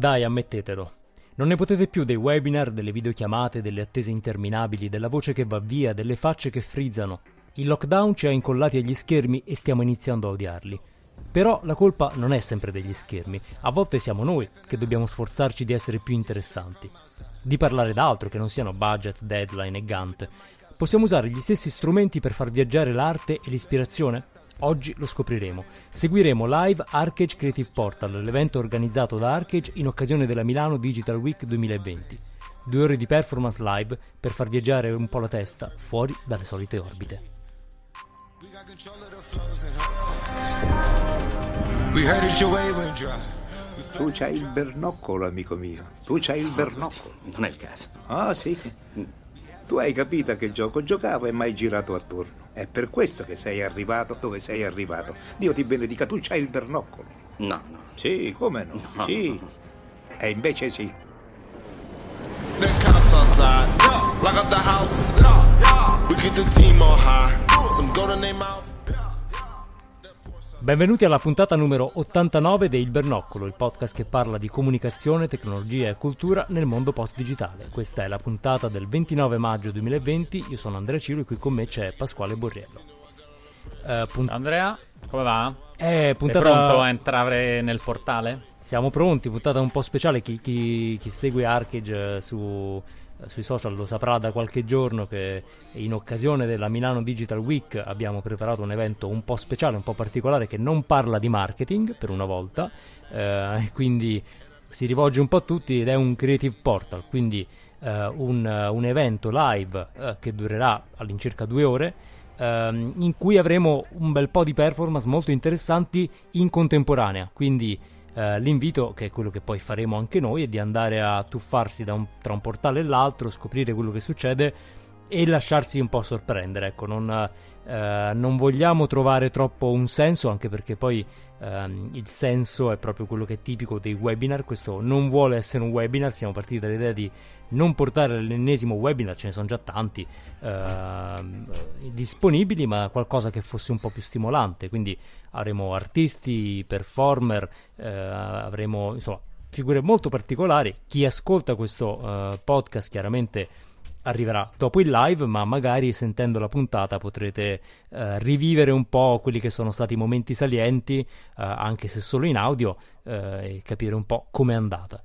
Dai, ammettetelo. Non ne potete più dei webinar, delle videochiamate, delle attese interminabili, della voce che va via, delle facce che frizzano. Il lockdown ci ha incollati agli schermi e stiamo iniziando a odiarli. Però la colpa non è sempre degli schermi, a volte siamo noi che dobbiamo sforzarci di essere più interessanti, di parlare d'altro che non siano budget, deadline e Gantt. Possiamo usare gli stessi strumenti per far viaggiare l'arte e l'ispirazione? Oggi lo scopriremo. Seguiremo live Arcade Creative Portal, l'evento organizzato da Arcade in occasione della Milano Digital Week 2020. Due ore di performance live per far viaggiare un po' la testa fuori dalle solite orbite. Tu c'hai il bernoccolo, amico mio. Tu c'hai il bernoccolo. Non è il caso. Ah, sì. Tu hai capito che gioco giocavo e mai girato attorno. È per questo che sei arrivato dove sei arrivato. Dio ti benedica, tu c'hai il bernoccolo. No, no. Sì, come no? No. Sì. E invece sì. The cops outside, lock up the house. We keep the team on high. Some gold in their mouth. Benvenuti alla puntata numero 89 di Il Bernoccolo, il podcast che parla di comunicazione, tecnologia e cultura nel mondo post-digitale. Questa è la puntata del 29 maggio 2020, io sono Andrea Ciro e qui con me c'è Pasquale Borriello. Eh, punt- Andrea, come va? eh, Sei puntata... pronto a entrare nel portale? Siamo pronti, puntata un po' speciale, chi, chi- chi segue Arcade eh, su- sui social lo saprà da qualche giorno che in occasione della Milano Digital Week abbiamo preparato un evento un po' speciale, un po' particolare che non parla di marketing per una volta, eh, quindi si rivolge un po' a tutti ed è un creative portal, quindi eh, un, un evento live eh, che durerà all'incirca due ore ehm, in cui avremo un bel po' di performance molto interessanti in contemporanea. Quindi eh, l'invito, che è quello che poi faremo anche noi, è di andare a tuffarsi un- tra un portale e l'altro, scoprire quello che succede e lasciarsi un po' sorprendere. Ecco, non, eh, non vogliamo trovare troppo un senso, anche perché poi ehm, il senso è proprio quello che è tipico dei webinar. Questo non vuole essere un webinar, siamo partiti dall'idea di non portare l'ennesimo webinar, ce ne sono già tanti ehm, disponibili, ma qualcosa che fosse un po' più stimolante. Quindi avremo artisti, performer, eh, avremo insomma figure molto particolari. Chi ascolta questo eh, podcast chiaramente arriverà dopo il live, ma magari sentendo la puntata potrete eh, rivivere un po' quelli che sono stati i momenti salienti, eh, anche se solo in audio, eh, e capire un po' com'è andata.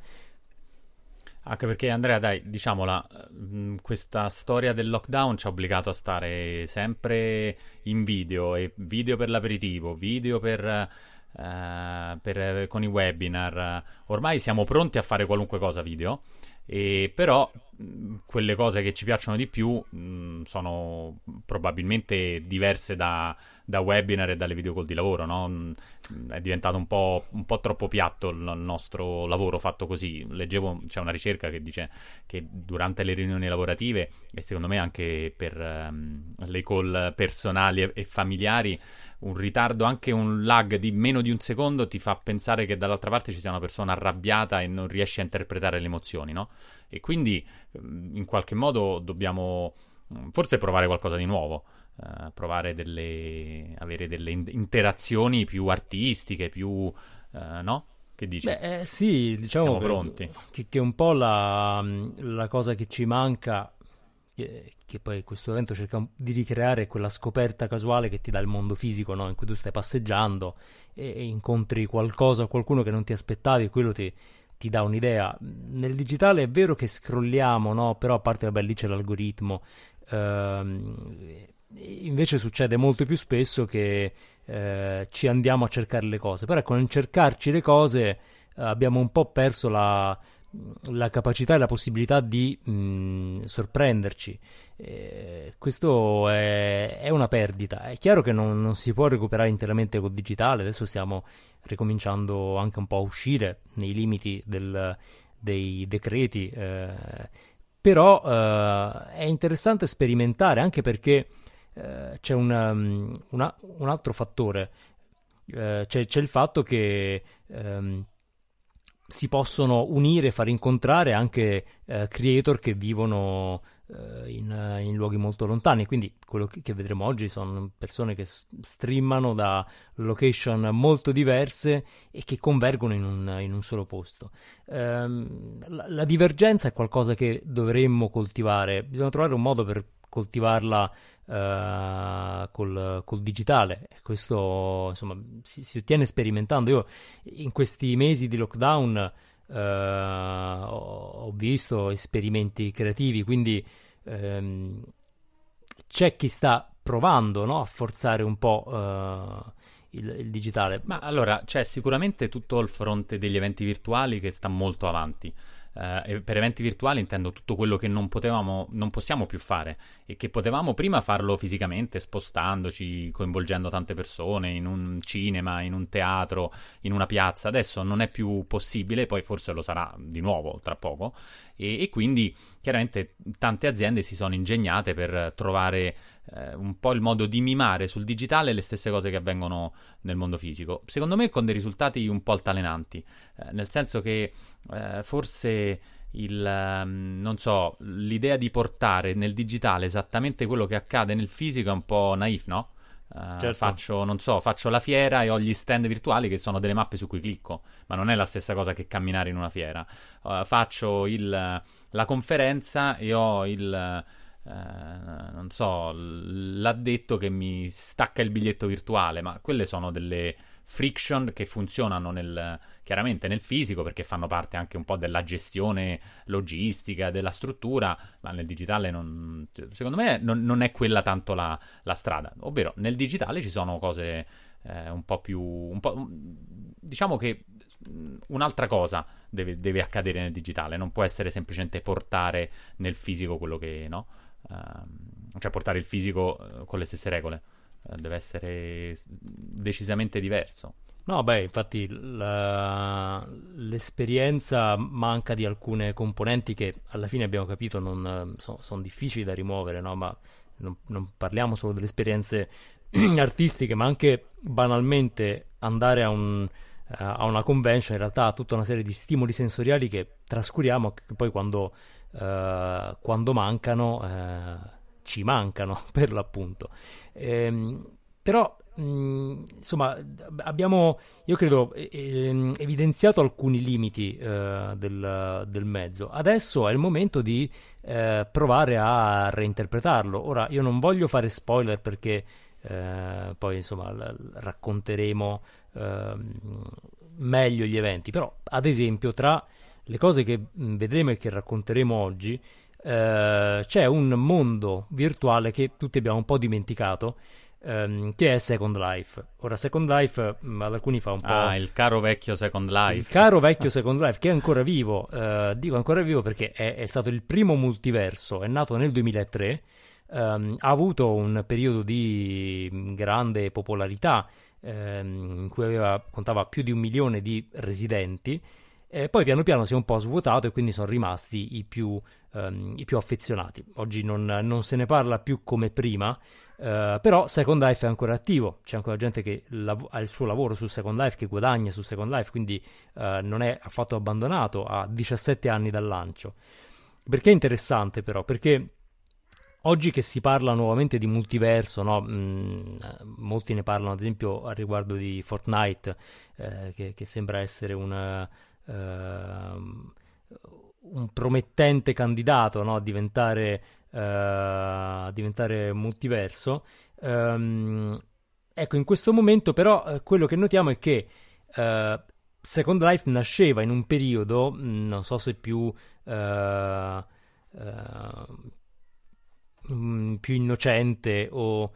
Anche perché Andrea, dai, diciamola, mh, questa storia del lockdown ci ha obbligato a stare sempre in video e video per l'aperitivo, video per, eh, per- con i webinar. Ormai siamo pronti a fare qualunque cosa video, e però mh, quelle cose che ci piacciono di più mh, sono probabilmente diverse da, da webinar e dalle video call di lavoro, no? Mh, È diventato un po', un po' troppo piatto il nostro lavoro fatto così. Leggevo, c'è una ricerca che dice che durante le riunioni lavorative e secondo me anche per ehm, le call personali e, familiari un ritardo, anche un lag di meno di un secondo ti fa pensare che dall'altra parte ci sia una persona arrabbiata e non riesci a interpretare le emozioni, no? E quindi ehm, in qualche modo dobbiamo mm, forse provare qualcosa di nuovo, eh, provare delle, avere delle in- interazioni più artistiche, più, eh, no? Che dici? Beh, eh, sì, diciamo Siamo che, pronti. Che, che un po' la, la cosa che ci manca, che, poi questo evento cerca di ricreare, quella scoperta casuale che ti dà il mondo fisico, no? In cui tu stai passeggiando e, e incontri qualcosa o qualcuno che non ti aspettavi, quello ti, ti dà un'idea. Nel digitale è vero che scrolliamo, no? Però a parte, vabbè, lì c'è l'algoritmo. Ehm, invece succede molto più spesso che eh, ci andiamo a cercare le cose. Però ecco, nel cercarci le cose eh, abbiamo un po' perso la, la capacità e la possibilità di mh, sorprenderci. Eh, questo è, è una perdita. È chiaro che non, non si può recuperare interamente col digitale. Adesso stiamo ricominciando anche un po' a uscire nei limiti del- dei decreti. eh, però eh, è interessante sperimentare anche perché eh, c'è un, um, una- un altro fattore. Eh, c'è, c'è il fatto che ehm, si possono unire, far incontrare anche eh, creator che vivono eh, in, in, luoghi molto lontani. Quindi quello che, che, vedremo oggi sono persone che streamano da location molto diverse e che convergono in un, in un solo posto. Ehm, la, la, divergenza è qualcosa che dovremmo coltivare, bisogna trovare un modo per coltivarla. Uh, col, col, digitale. Questo insomma si, si, ottiene sperimentando. Io in questi mesi di lockdown Uh, ho visto esperimenti creativi, quindi um, c'è chi sta provando no, a forzare un po' uh, il, il, digitale. Ma allora c'è sicuramente tutto il fronte degli eventi virtuali che sta molto avanti. Uh, per eventi virtuali intendo tutto quello che non potevamo, non possiamo più fare e che potevamo prima farlo fisicamente, spostandoci, coinvolgendo tante persone in un cinema, in un teatro, in una piazza. Adesso non è più possibile, poi forse lo sarà di nuovo tra poco. E, e quindi chiaramente tante aziende si sono ingegnate per trovare eh, un po' il modo di mimare sul digitale le stesse cose che avvengono nel mondo fisico. Secondo me con dei risultati un po' altalenanti, eh, nel senso che eh, forse il, um, non so, l'idea di portare nel digitale esattamente quello che accade nel fisico è un po' naif, no? Uh, certo. Faccio, non so, faccio la fiera e ho gli stand virtuali che sono delle mappe su cui clicco, ma non è la stessa cosa che camminare in una fiera. Uh, faccio il, la conferenza e ho il eh, non so, l'addetto che mi stacca il biglietto virtuale, ma quelle sono delle friction che funzionano nel, chiaramente nel fisico perché fanno parte anche un po' della gestione logistica, della struttura, ma nel digitale non, secondo me non, non è quella tanto la, la, strada, ovvero nel digitale ci sono cose eh, un po' più... Un po', diciamo che un'altra cosa deve, deve, accadere nel digitale, non può essere semplicemente portare nel fisico quello che... no? Uh, cioè portare il fisico uh, con le stesse regole, uh, deve essere decisamente diverso. No, beh, infatti la... l'esperienza manca di alcune componenti che alla fine abbiamo capito non so, sono difficili da rimuovere, no? ma non, non, parliamo solo delle esperienze artistiche, ma anche banalmente andare a, un, a una convention in realtà ha tutta una serie di stimoli sensoriali che trascuriamo che poi quando uh, quando mancano uh, ci mancano per l'appunto. Ehm, però mh, mm, insomma abbiamo io credo eh, evidenziato alcuni limiti uh, del, del, mezzo adesso è il momento di uh, provare a reinterpretarlo ora io non voglio fare spoiler perché poi insomma l- racconteremo ehm, meglio gli eventi però ad esempio tra le cose che mm, vedremo e che racconteremo oggi, eh, c'è un mondo virtuale che tutti abbiamo un po' dimenticato, ehm, che è Second Life. Ora, Second Life mh, mm, ad alcuni fa un po'. Ah, il caro vecchio Second Life. Il caro vecchio Second Life, che è ancora vivo. Eh, dico ancora vivo perché è, è, stato il primo multiverso, è nato nel 2003. Um, ha avuto un periodo di mm, grande popolarità um, in cui aveva, contava più di un milione di residenti eh, poi piano piano si è un po' svuotato e quindi sono rimasti i più, um, i più affezionati. Oggi non, non, se ne parla più come prima, uh, però Second Life è ancora attivo, c'è ancora gente che lav- ha il suo lavoro su Second Life, che guadagna su Second Life, quindi uh, non è affatto abbandonato a 17 anni dal lancio. Perché è interessante però? Perché Oggi che si parla nuovamente di multiverso, no? mm, molti ne parlano ad esempio a riguardo di Fortnite, eh, che, che, sembra essere un, Ehm, un promettente candidato no? a, diventare, uh, a diventare multiverso. Um, ecco, in questo momento però uh, quello che notiamo è che uh, Second Life nasceva in un periodo, mm, non so se più, mh, mm, più innocente o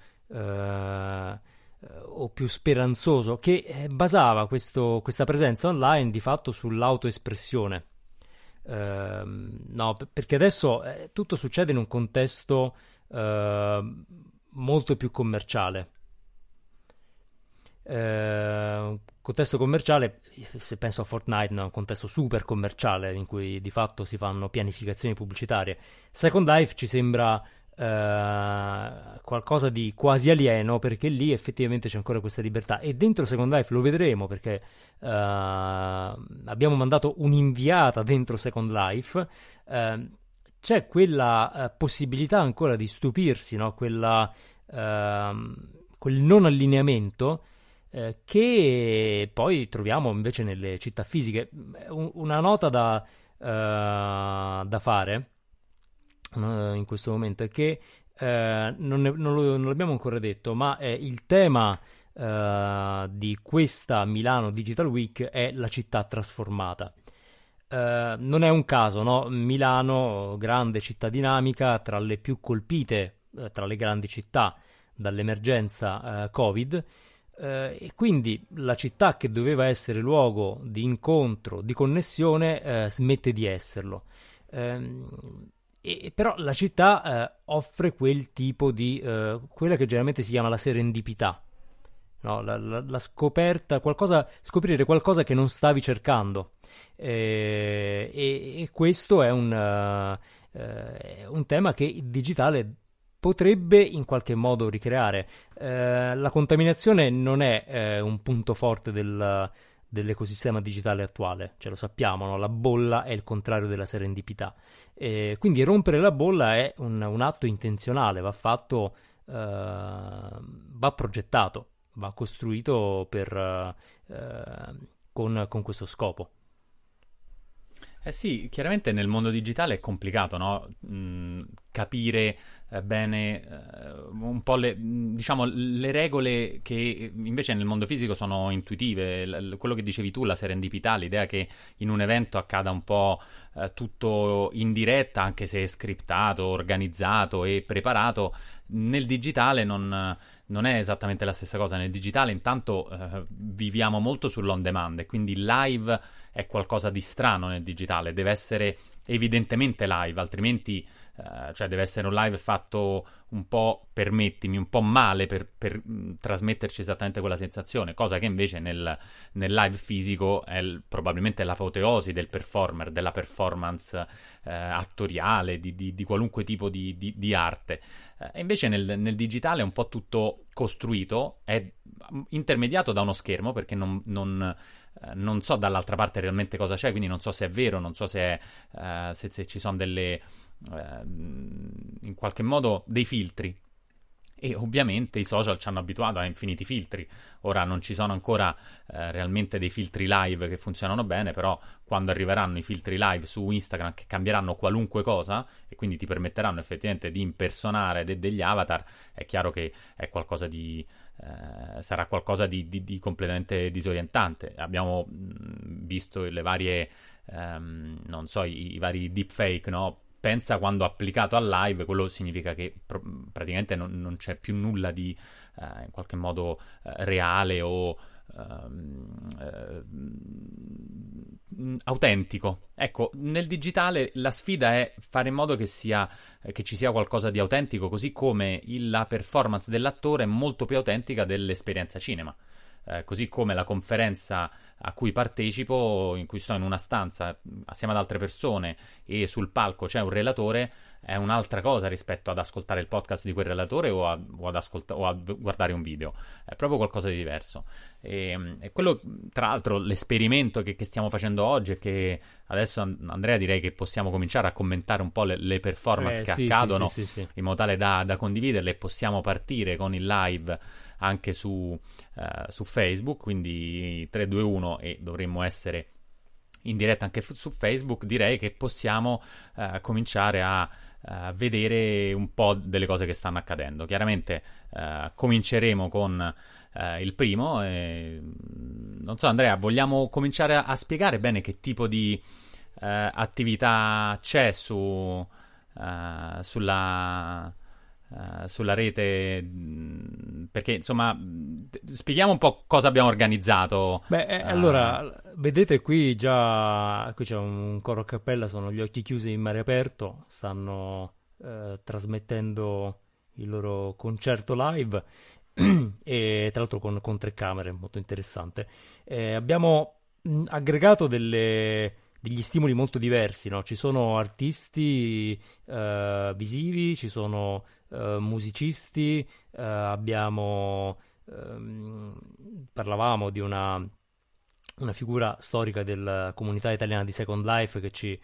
o più speranzoso che eh, basava questo, questa presenza online di fatto sull'autoespressione. Eh, no, perché adesso eh, tutto succede in un contesto eh, molto più commerciale. Eh, contesto commerciale, se penso a Fortnite, no, è un contesto super commerciale in cui di fatto si fanno pianificazioni pubblicitarie. Second Life ci sembra eh, qualcosa di quasi alieno perché lì effettivamente c'è ancora questa libertà e dentro Second Life lo vedremo perché uh, abbiamo mandato un'inviata dentro Second Life uh, c'è quella eh, possibilità ancora di stupirsi, no? quella, ehm, quel non allineamento eh, che poi troviamo invece nelle città fisiche. Un, una nota da, uh, da fare uh, in questo momento è che uh, non, ne, non, lo, non, l'abbiamo ancora detto, ma il tema di questa Milano Digital Week è la città trasformata. non è un caso, no? Milano, grande città dinamica, tra le più colpite tra le grandi città dall'emergenza Covid, eh, e quindi la città che doveva essere luogo di incontro, di connessione, eh, smette di esserlo. Eh, e, però la città eh, offre quel tipo di, eh, quella che generalmente si chiama la serendipità, no? la, la, la, scoperta, qualcosa, scoprire qualcosa che non stavi cercando. Eh, e, e, questo è un, un tema che il digitale potrebbe in qualche modo ricreare. Eh, la contaminazione non è eh, un punto forte del, dell'ecosistema digitale attuale, ce lo sappiamo, no? la bolla è il contrario della serendipità. Eh, quindi rompere la bolla è un, un atto intenzionale, va fatto, eh, va progettato, va costruito per, eh, con, con questo scopo. Eh sì, chiaramente nel mondo digitale è complicato, no? Mm, capire eh, bene eh, un po' le, diciamo, le regole che invece nel mondo fisico sono intuitive. L- quello che dicevi tu, la serendipità, l'idea che in un evento accada un po' eh, tutto in diretta, anche se scriptato, organizzato e preparato, nel digitale non non è esattamente la stessa cosa. Nel digitale, intanto, eh, viviamo molto sull'on demand quindi live è qualcosa di strano nel digitale. Deve essere evidentemente live, altrimenti eh, cioè deve essere un live fatto un po', permettimi, un po' male per, per mm, trasmetterci esattamente quella sensazione, cosa che invece nel, nel live fisico è l- probabilmente l'apoteosi del performer, della performance eh, attoriale, di, di, di, qualunque tipo di, di arte. Eh, invece nel, nel, digitale è un po' tutto costruito, è mm, intermediato da uno schermo perché non, non, non so dall'altra parte realmente cosa c'è, quindi non so se è vero, non so se, eh, se, se ci sono delle in qualche modo dei filtri. E ovviamente i social ci hanno abituato a infiniti filtri. Ora non ci sono ancora eh, realmente dei filtri live che funzionano bene, però quando arriveranno i filtri live su Instagram che cambieranno qualunque cosa e quindi ti permetteranno effettivamente di impersonare de- degli avatar, è chiaro che è qualcosa di, eh, sarà qualcosa di, di, di, completamente disorientante. Abbiamo mh, visto le varie, ehm, non so, i, i vari deepfake, no? Pensa quando applicato al live, quello significa che pr- praticamente non, non, c'è più nulla di eh, in qualche modo eh, reale o ehm, eh, autentico. Ecco, nel digitale la sfida è fare in modo che, sia, che ci sia qualcosa di autentico, così come il, la performance dell'attore è molto più autentica dell'esperienza cinema. Eh, così come la conferenza a cui partecipo, in cui sto in una stanza assieme ad altre persone e sul palco c'è un relatore, è un'altra cosa rispetto ad ascoltare il podcast di quel relatore o, a, o, ad ascolta- o a guardare un video, è proprio qualcosa di diverso. E, e quello, tra l'altro, l'esperimento che, che, stiamo facendo oggi è che adesso, Andrea, direi che possiamo cominciare a commentare un po' le, le performance eh, che sì, accadono sì, sì, in modo tale da, da condividerle. E possiamo partire con il live anche su, uh, su Facebook, quindi 321 e dovremmo essere in diretta anche su Facebook, direi che possiamo uh, cominciare a uh, vedere un po' delle cose che stanno accadendo. Chiaramente cominceremo con il primo. E, non so, Andrea, vogliamo cominciare a, a spiegare bene che tipo di attività c'è su, sulla Uh, sulla rete mm, perché insomma spieghiamo un po' cosa abbiamo organizzato beh eh, uh, allora vedete qui già qui c'è un coro a cappella sono gli occhi chiusi in mare aperto stanno uh, trasmettendo il loro concerto live e tra l'altro con, con tre camere molto interessante. Eh, abbiamo mh, mm, aggregato delle degli stimoli molto diversi, no? Ci sono artisti uh, visivi, ci sono uh, musicisti, uh, abbiamo um, parlavamo di una, una, figura storica della comunità italiana di Second Life che ci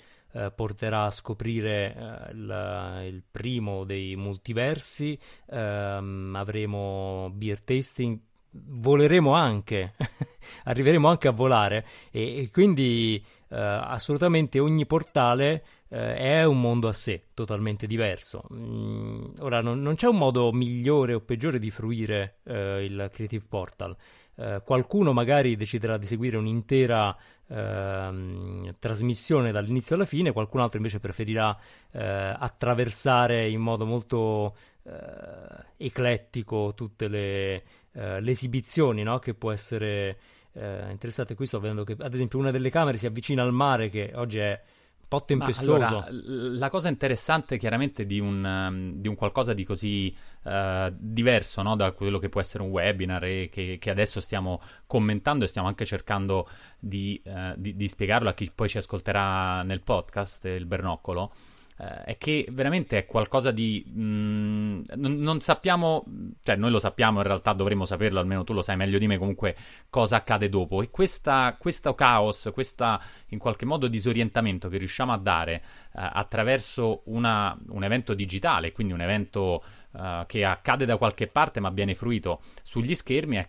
porterà a scoprire il, il, primo dei multiversi, ehm, avremo beer tasting, voleremo anche, arriveremo anche a volare e, e quindi eh, assolutamente ogni portale eh, è un mondo a sé, totalmente diverso. Mm, ora, non, non, c'è un modo migliore o peggiore di fruire eh, il Creative Portal. Eh, qualcuno magari deciderà di seguire un'intera ehm, trasmissione dall'inizio alla fine, qualcun altro invece preferirà eh, attraversare in modo molto eh, eclettico tutte le, eh, le esibizioni no? che può essere eh, interessante. Qui sto vedendo che, ad esempio, una delle camere si avvicina al mare, che oggi è un po' tempestoso. Allora, la cosa interessante chiaramente di un, um, di un qualcosa di così uh, diverso no? da quello che può essere un webinar e che, che, adesso stiamo commentando e stiamo anche cercando di, uh, di, di spiegarlo a chi poi ci ascolterà nel podcast, il Bernoccolo, eh, è che veramente è qualcosa di... Mh, mm, non, non, sappiamo, cioè noi lo sappiamo, in realtà dovremmo saperlo, almeno tu lo sai meglio di me comunque cosa accade dopo. E questa, questo caos, questo in qualche modo disorientamento che riusciamo a dare eh, attraverso una, un evento digitale, quindi un evento... Uh, che accade da qualche parte ma viene fruito sugli schermi,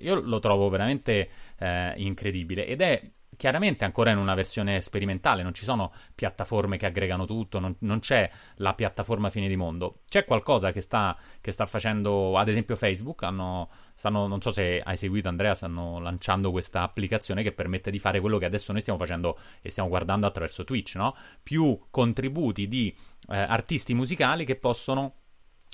io lo trovo veramente uh, incredibile ed è chiaramente ancora in una versione sperimentale, non ci sono piattaforme che aggregano tutto, non, non c'è la piattaforma fine di mondo. C'è qualcosa che sta, che sta facendo, ad esempio Facebook, hanno, stanno, non so se hai seguito Andrea, stanno lanciando questa applicazione che permette di fare quello che adesso noi stiamo facendo e stiamo guardando attraverso Twitch, no? Più contributi di eh, artisti musicali che possono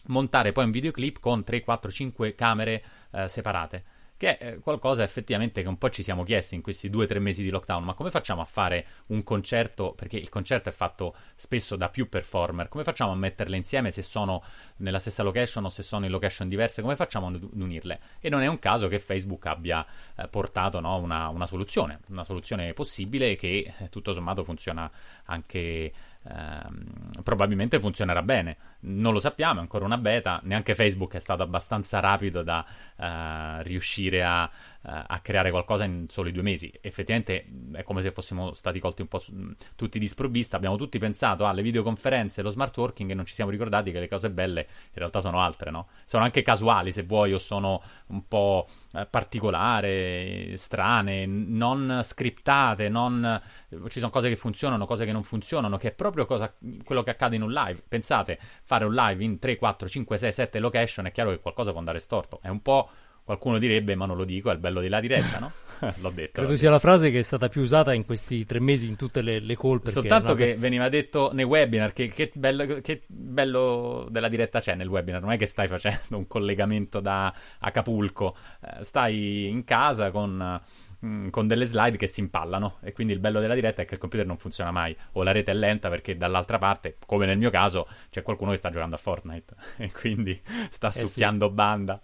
montare poi un videoclip con 3, 4, 5 camere eh, separate che è qualcosa effettivamente che un po' ci siamo chiesti in questi due o tre mesi di lockdown, ma come facciamo a fare un concerto, perché il concerto è fatto spesso da più performer, come facciamo a metterle insieme se sono nella stessa location o se sono in location diverse, come facciamo ad unirle? E non è un caso che Facebook abbia eh, portato no, una, una, soluzione, una soluzione possibile che eh, tutto sommato funziona anche ehm, probabilmente funzionerà bene. Non lo sappiamo, è ancora una beta, neanche Facebook è stato abbastanza rapido da eh, riuscire a, eh, a, creare qualcosa in soli due mesi. Effettivamente è come se fossimo stati colti un po' su, tutti di sprovvista, abbiamo tutti pensato alle videoconferenze, allo smart working e non ci siamo ricordati che le cose belle in realtà sono altre, no? Sono anche casuali se vuoi o sono un po' eh, particolari, strane, non scriptate, non... ci sono cose che funzionano, cose che non funzionano, che è proprio cosa, quello che accade in un live. Pensate, fare un live in 3, 4, 5, 6, 7 location, è chiaro che qualcosa può andare storto. È un po'. Qualcuno direbbe, ma non lo dico, è il bello della diretta, no? L'ho detto. Credo l'ho sia la frase che è stata più usata in questi tre mesi in tutte le, le call. Soltanto che veniva detto nei webinar che, che, bello, che, bello, della diretta c'è nel webinar. Non è che stai facendo un collegamento da Acapulco, eh, stai in casa con Mm, con delle slide che si impallano e quindi il bello della diretta è che il computer non funziona mai o la rete è lenta perché dall'altra parte, come nel mio caso, c'è qualcuno che sta giocando a Fortnite e quindi sta eh succhiando sì. banda.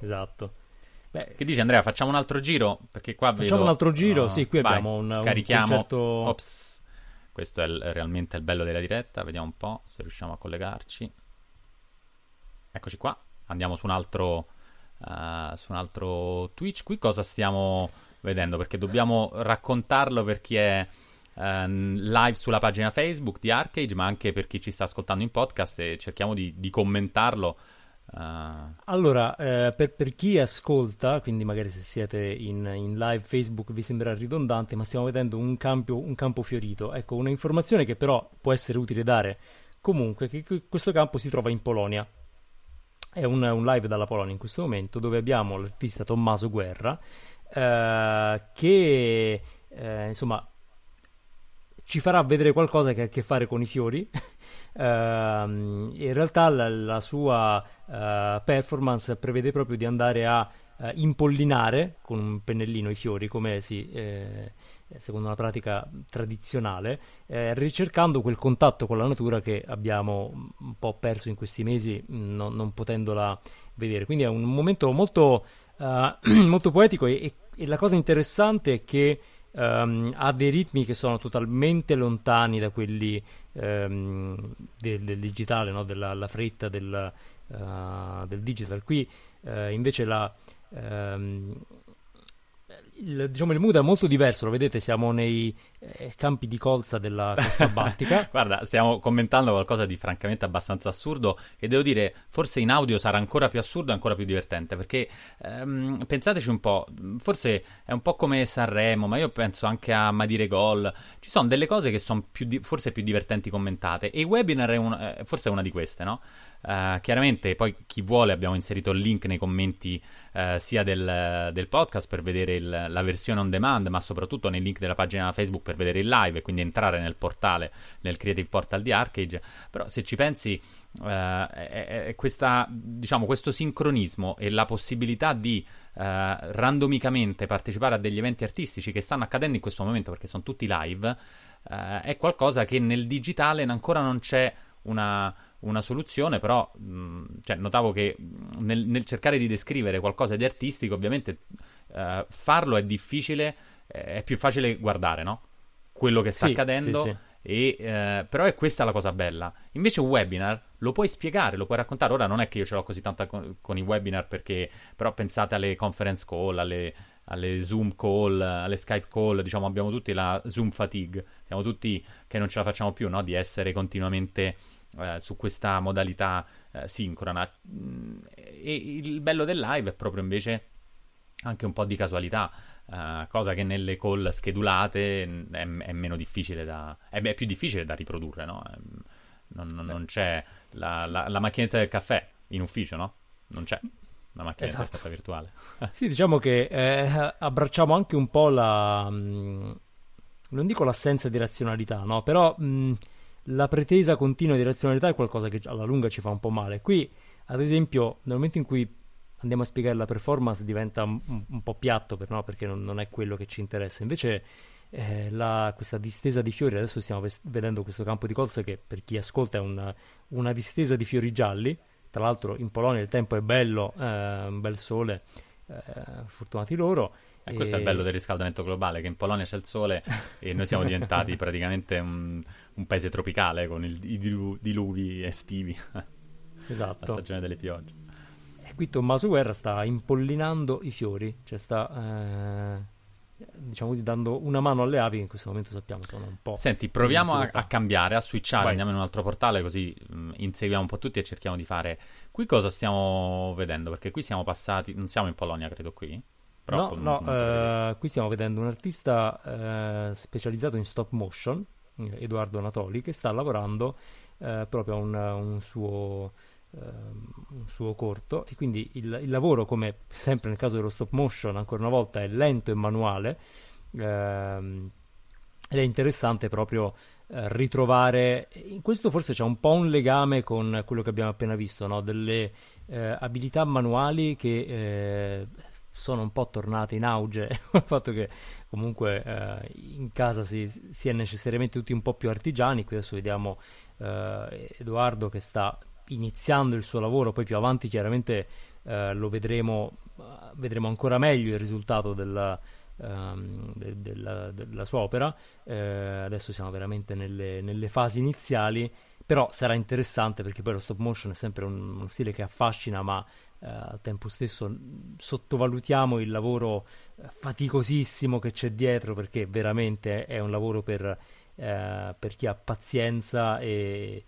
Esatto. Beh, che dici Andrea? Facciamo un altro giro? Perché qua Facciamo vedo... un altro giro? Uh, sì, qui vai, abbiamo un, carichiamo. un concerto... Ops. Questo è il, realmente il bello della diretta. Vediamo un po' se riusciamo a collegarci. Eccoci qua. Andiamo su un altro uh, su un altro Twitch. Qui cosa stiamo vedendo? Perché dobbiamo raccontarlo per chi è uh, live sulla pagina Facebook di Arcade, ma anche per chi ci sta ascoltando in podcast e cerchiamo di, di commentarlo. Uh... Allora, eh, per, per, chi ascolta, quindi magari se siete in, in, live Facebook vi sembrerà ridondante, ma stiamo vedendo un campo, un campo fiorito. Ecco, una informazione che però può essere utile dare comunque, che questo campo si trova in Polonia. È un, un, live dalla Polonia in questo momento dove abbiamo l'artista Tommaso Guerra eh, che eh, insomma ci farà vedere qualcosa che ha a che fare con i fiori. uh, in realtà la, la sua uh, performance prevede proprio di andare a uh, impollinare con un pennellino i fiori, come si, eh, secondo una pratica tradizionale, eh, ricercando quel contatto con la natura che abbiamo un po' perso in questi mesi, mm, non, non potendola vedere. Quindi è un momento molto, uh, molto poetico e, e, la cosa interessante è che um, ha dei ritmi che sono totalmente lontani da quelli um, del, del, digitale, no? della fretta del, uh, del digital. Qui uh, invece la... Um, il, diciamo, il mood è molto diverso, lo vedete, siamo nei eh, campi di colza della costa baltica. Guarda, stiamo commentando qualcosa di francamente abbastanza assurdo e devo dire, forse in audio sarà ancora più assurdo e ancora più divertente, perché ehm, pensateci un po', forse è un po' come Sanremo, ma io penso anche a Madire Gol, ci sono delle cose che sono più di- forse più divertenti commentate e il webinar è un, eh, forse è una di queste, no? Uh, chiaramente, poi chi vuole, abbiamo inserito il link nei commenti uh, sia del, del, podcast per vedere il, la versione on demand, ma soprattutto nei link della pagina Facebook per vedere il live e quindi entrare nel portale, nel creative portal di Arcade. Però, se ci pensi, uh, è, è questa, diciamo, questo sincronismo e la possibilità di randomicamente partecipare a degli eventi artistici che stanno accadendo in questo momento perché sono tutti live, è qualcosa che nel digitale ancora non c'è una una soluzione, però mh, cioè, notavo che nel, nel, cercare di descrivere qualcosa di artistico, ovviamente uh, farlo è difficile, è più facile guardare, no? Quello che sta sì, accadendo. Sì, sì. E, uh, però è questa la cosa bella. Invece un webinar lo puoi spiegare, lo puoi raccontare. Ora non è che io ce l'ho così tanta con, con i webinar perché però pensate alle conference call, alle, alle Zoom call, alle Skype call, diciamo abbiamo tutti la Zoom fatigue, siamo tutti che non ce la facciamo più, no? Di essere continuamente eh, su questa modalità eh, sincrona. Mm, e il bello del live è proprio invece anche un po' di casualità. Uh, cosa che nelle call schedulate è, è meno difficile da è, è, più difficile da riprodurre no? non, non, non, c'è la, la, la, macchinetta del caffè in ufficio no? non c'è la macchinetta esatto. virtuale sì diciamo che eh, abbracciamo anche un po' la mh, mm, non dico l'assenza di razionalità no? però mh, mm, la pretesa continua di razionalità è qualcosa che alla lunga ci fa un po' male. Qui, ad esempio, nel momento in cui andiamo a spiegare la performance diventa un, un po' piatto per, no? perché non, non, è quello che ci interessa. Invece eh, la, questa distesa di fiori, adesso stiamo ves- vedendo questo campo di colza che per chi ascolta è una, una, distesa di fiori gialli. Tra l'altro in Polonia il tempo è bello, eh, un bel sole, eh, fortunati loro. E questo e... è il bello del riscaldamento globale, che in Polonia c'è il sole e noi siamo diventati praticamente un, un, paese tropicale con il, i dilu- diluvi estivi. Esatto. La stagione delle piogge. Qui Tommaso Guerra sta impollinando i fiori, cioè sta... Eh diciamo così, dando una mano alle api che in questo momento sappiamo sono un po'. Senti, proviamo a, a, cambiare, a switchare, Vai. andiamo in un altro portale così mh, mm, inseguiamo un po' tutti e cerchiamo di fare. Qui cosa stiamo vedendo? Perché qui siamo passati, non siamo in Polonia, credo qui. Però no, no eh, qui stiamo vedendo un artista eh, specializzato in stop motion, Edoardo Anatoli, che sta lavorando eh, proprio a un, un, suo, un, suo, corto e quindi il, il, lavoro, come sempre nel caso dello stop motion, ancora una volta è lento e manuale ehm, ed è interessante proprio eh, ritrovare, in questo forse c'è un po' un legame con quello che abbiamo appena visto, no? delle eh, abilità manuali che eh, sono un po' tornate in auge il fatto che comunque eh, in casa si, si, è necessariamente tutti un po' più artigiani. Qui adesso vediamo eh, Edoardo che sta iniziando il suo lavoro, poi più avanti chiaramente eh, lo vedremo, vedremo ancora meglio il risultato della, um, de, della, della sua opera. Eh, adesso siamo veramente nelle, nelle, fasi iniziali, però sarà interessante perché poi lo stop motion è sempre un, uno stile che affascina, ma eh, al tempo stesso sottovalutiamo il lavoro eh, faticosissimo che c'è dietro perché veramente è un lavoro per, eh, per chi ha pazienza e,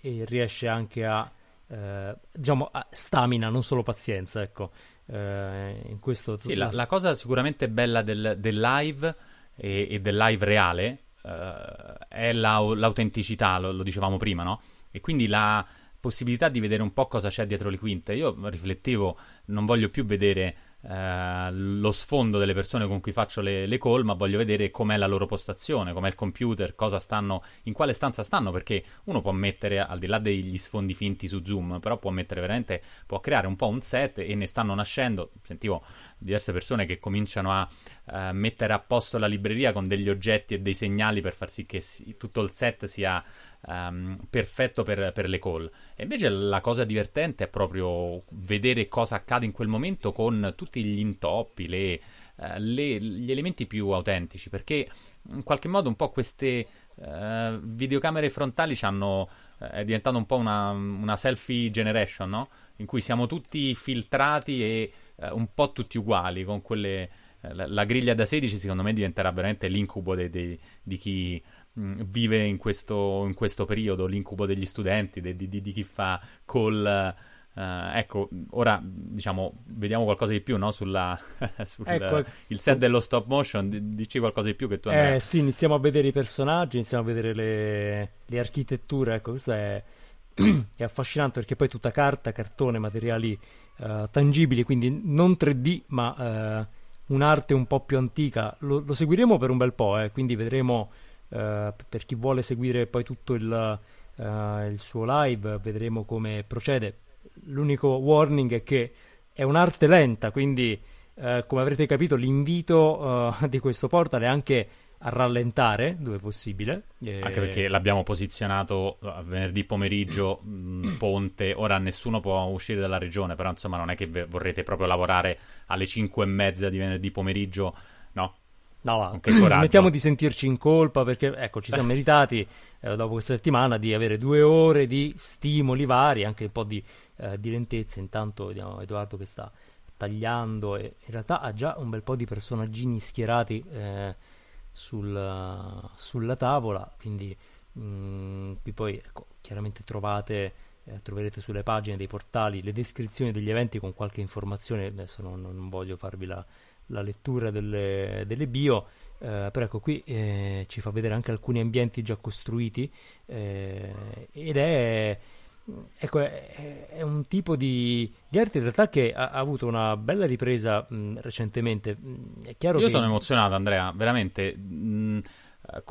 e riesce anche a eh, diciamo a stamina, non solo pazienza, ecco. Eh, in questo sì, la, la, cosa sicuramente bella del, del live e, e, del live reale uh, è la, l'autenticità, lo, lo, dicevamo prima, no? E quindi la, possibilità di vedere un po' cosa c'è dietro le quinte. Io riflettevo, non voglio più vedere eh, lo sfondo delle persone con cui faccio le, le, call, ma voglio vedere com'è la loro postazione, com'è il computer, cosa stanno, in quale stanza stanno, perché uno può mettere, al di là degli sfondi finti su Zoom, però può mettere veramente, può creare un po' un set e ne stanno nascendo, sentivo diverse persone che cominciano a uh, mettere a posto la libreria con degli oggetti e dei segnali per far sì che si, tutto il set sia um, perfetto per, per, le call. E invece la cosa divertente è proprio vedere cosa accade in quel momento con tutti gli intoppi, le, uh, le, gli elementi più autentici, perché in qualche modo un po' queste uh, videocamere frontali hanno, uh, è diventato un po' una, una, selfie generation, no? In cui siamo tutti filtrati e un po' tutti uguali, con quelle la, griglia da 16 secondo me diventerà veramente l'incubo di chi vive in questo, in questo, periodo, l'incubo degli studenti, di, di, di chi fa call Uh, ecco, ora diciamo, vediamo qualcosa di più no? sulla, sul ecco, il set dello stop motion. Dici qualcosa di più che tu Eh sì, iniziamo a vedere i personaggi, iniziamo a vedere le, le architetture. Ecco, questo è, è, affascinante perché poi tutta carta, cartone, materiali uh, tangibili, quindi non 3D, ma uh, un'arte un po' più antica. Lo, lo seguiremo per un bel po', eh, quindi vedremo per chi vuole seguire poi tutto il, il suo live, vedremo come procede l'unico warning è che è un'arte lenta, quindi eh, come avrete capito l'invito uh, di questo portal è anche a rallentare dove possibile. E... Anche perché l'abbiamo posizionato a venerdì pomeriggio, mh, ponte, ora nessuno può uscire dalla regione, però insomma non è che vorrete proprio lavorare alle 5 e mezza di venerdì pomeriggio, no? No, no. smettiamo di sentirci in colpa perché ecco, ci siamo meritati eh, dopo questa settimana di avere due ore di stimoli vari, anche un po' di eh, di lentezza. Intanto vediamo Edoardo che sta tagliando e in realtà ha già un bel po' di personaggini schierati eh, sul, sulla tavola, quindi mh, mm, qui poi ecco, chiaramente trovate, eh, troverete sulle pagine dei portali le descrizioni degli eventi con qualche informazione, adesso non, non voglio farvi la, la lettura delle, delle bio, eh, però ecco qui eh, ci fa vedere anche alcuni ambienti già costruiti eh, ed è Ecco, è, è, un tipo di, di, arte in realtà che ha, ha avuto una bella ripresa mh, recentemente. Io che... sono emozionato, Andrea, veramente. Mh,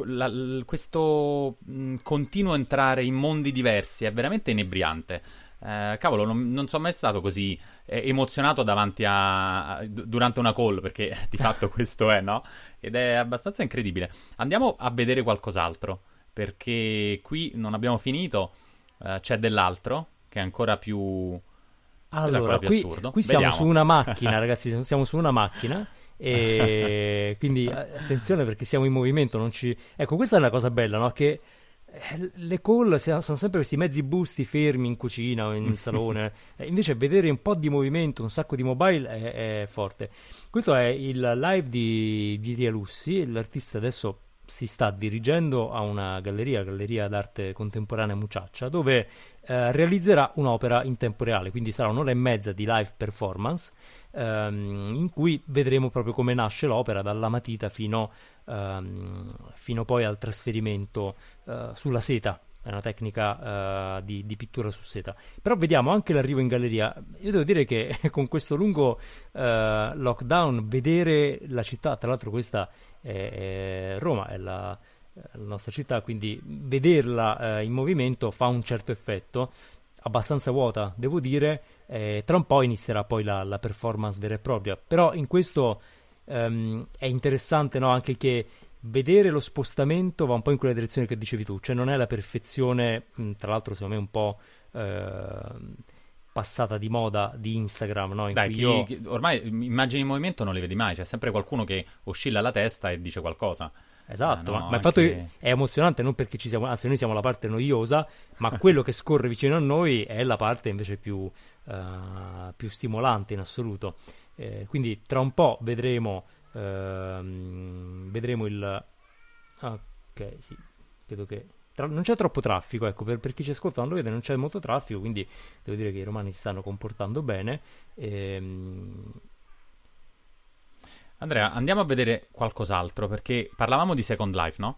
la, la, questo mh, continuo entrare in mondi diversi è veramente inebriante. Eh, cavolo, non, non, sono mai stato così eh, emozionato davanti a, a, durante una call, perché di fatto questo è, no? Ed è abbastanza incredibile. Andiamo a vedere qualcos'altro, perché qui non abbiamo finito. Uh, c'è dell'altro che è ancora più. Allora, più qui, assurdo. qui siamo su una macchina, ragazzi. Siamo su una macchina. E quindi attenzione perché siamo in movimento. Ci... Ecco, questa è una cosa bella, no? Che eh, le call sono sempre questi mezzi busti fermi in cucina o in salone. Eh, invece vedere un po' di movimento, un sacco di mobile è, è forte. Questo è il live di, di Ria Lussi. L'artista adesso si sta dirigendo a una galleria, Galleria d'Arte Contemporanea Muciaccia, dove eh, realizzerà un'opera in tempo reale, quindi sarà un'ora e mezza di live performance ehm, in cui vedremo proprio come nasce l'opera dalla matita fino, ehm, fino poi al trasferimento eh, sulla seta. È una tecnica uh, di, di, pittura su seta. Però vediamo anche l'arrivo in galleria. Io devo dire che con questo lungo uh, lockdown, vedere la città, tra l'altro questa è, è Roma, è la, la, nostra città, quindi vederla uh, in movimento fa un certo effetto, abbastanza vuota, devo dire. Eh, tra un po' inizierà poi la, la, performance vera e propria. Però in questo um, è interessante no? anche che vedere lo spostamento va un po' in quella direzione che dicevi tu, cioè non è la perfezione, tra l'altro secondo me un po' eh, passata di moda di Instagram, no? In Dai, chi, io... chi, ormai immagini in movimento non le vedi mai, c'è sempre qualcuno che oscilla la testa e dice qualcosa. Esatto, eh, no, ma, il fatto è emozionante non perché ci siamo, anzi noi siamo la parte noiosa, ma quello che scorre vicino a noi è la parte invece più, uh, più stimolante in assoluto. Eh, quindi tra un po' vedremo Ehm, vedremo il... Ok, sì, credo che... Tra... non c'è troppo traffico, ecco, per, per chi ci ascolta non lo vede, non c'è molto traffico, quindi devo dire che i romani si stanno comportando bene. Ehm... Andrea, andiamo a vedere qualcos'altro, perché parlavamo di Second Life, no?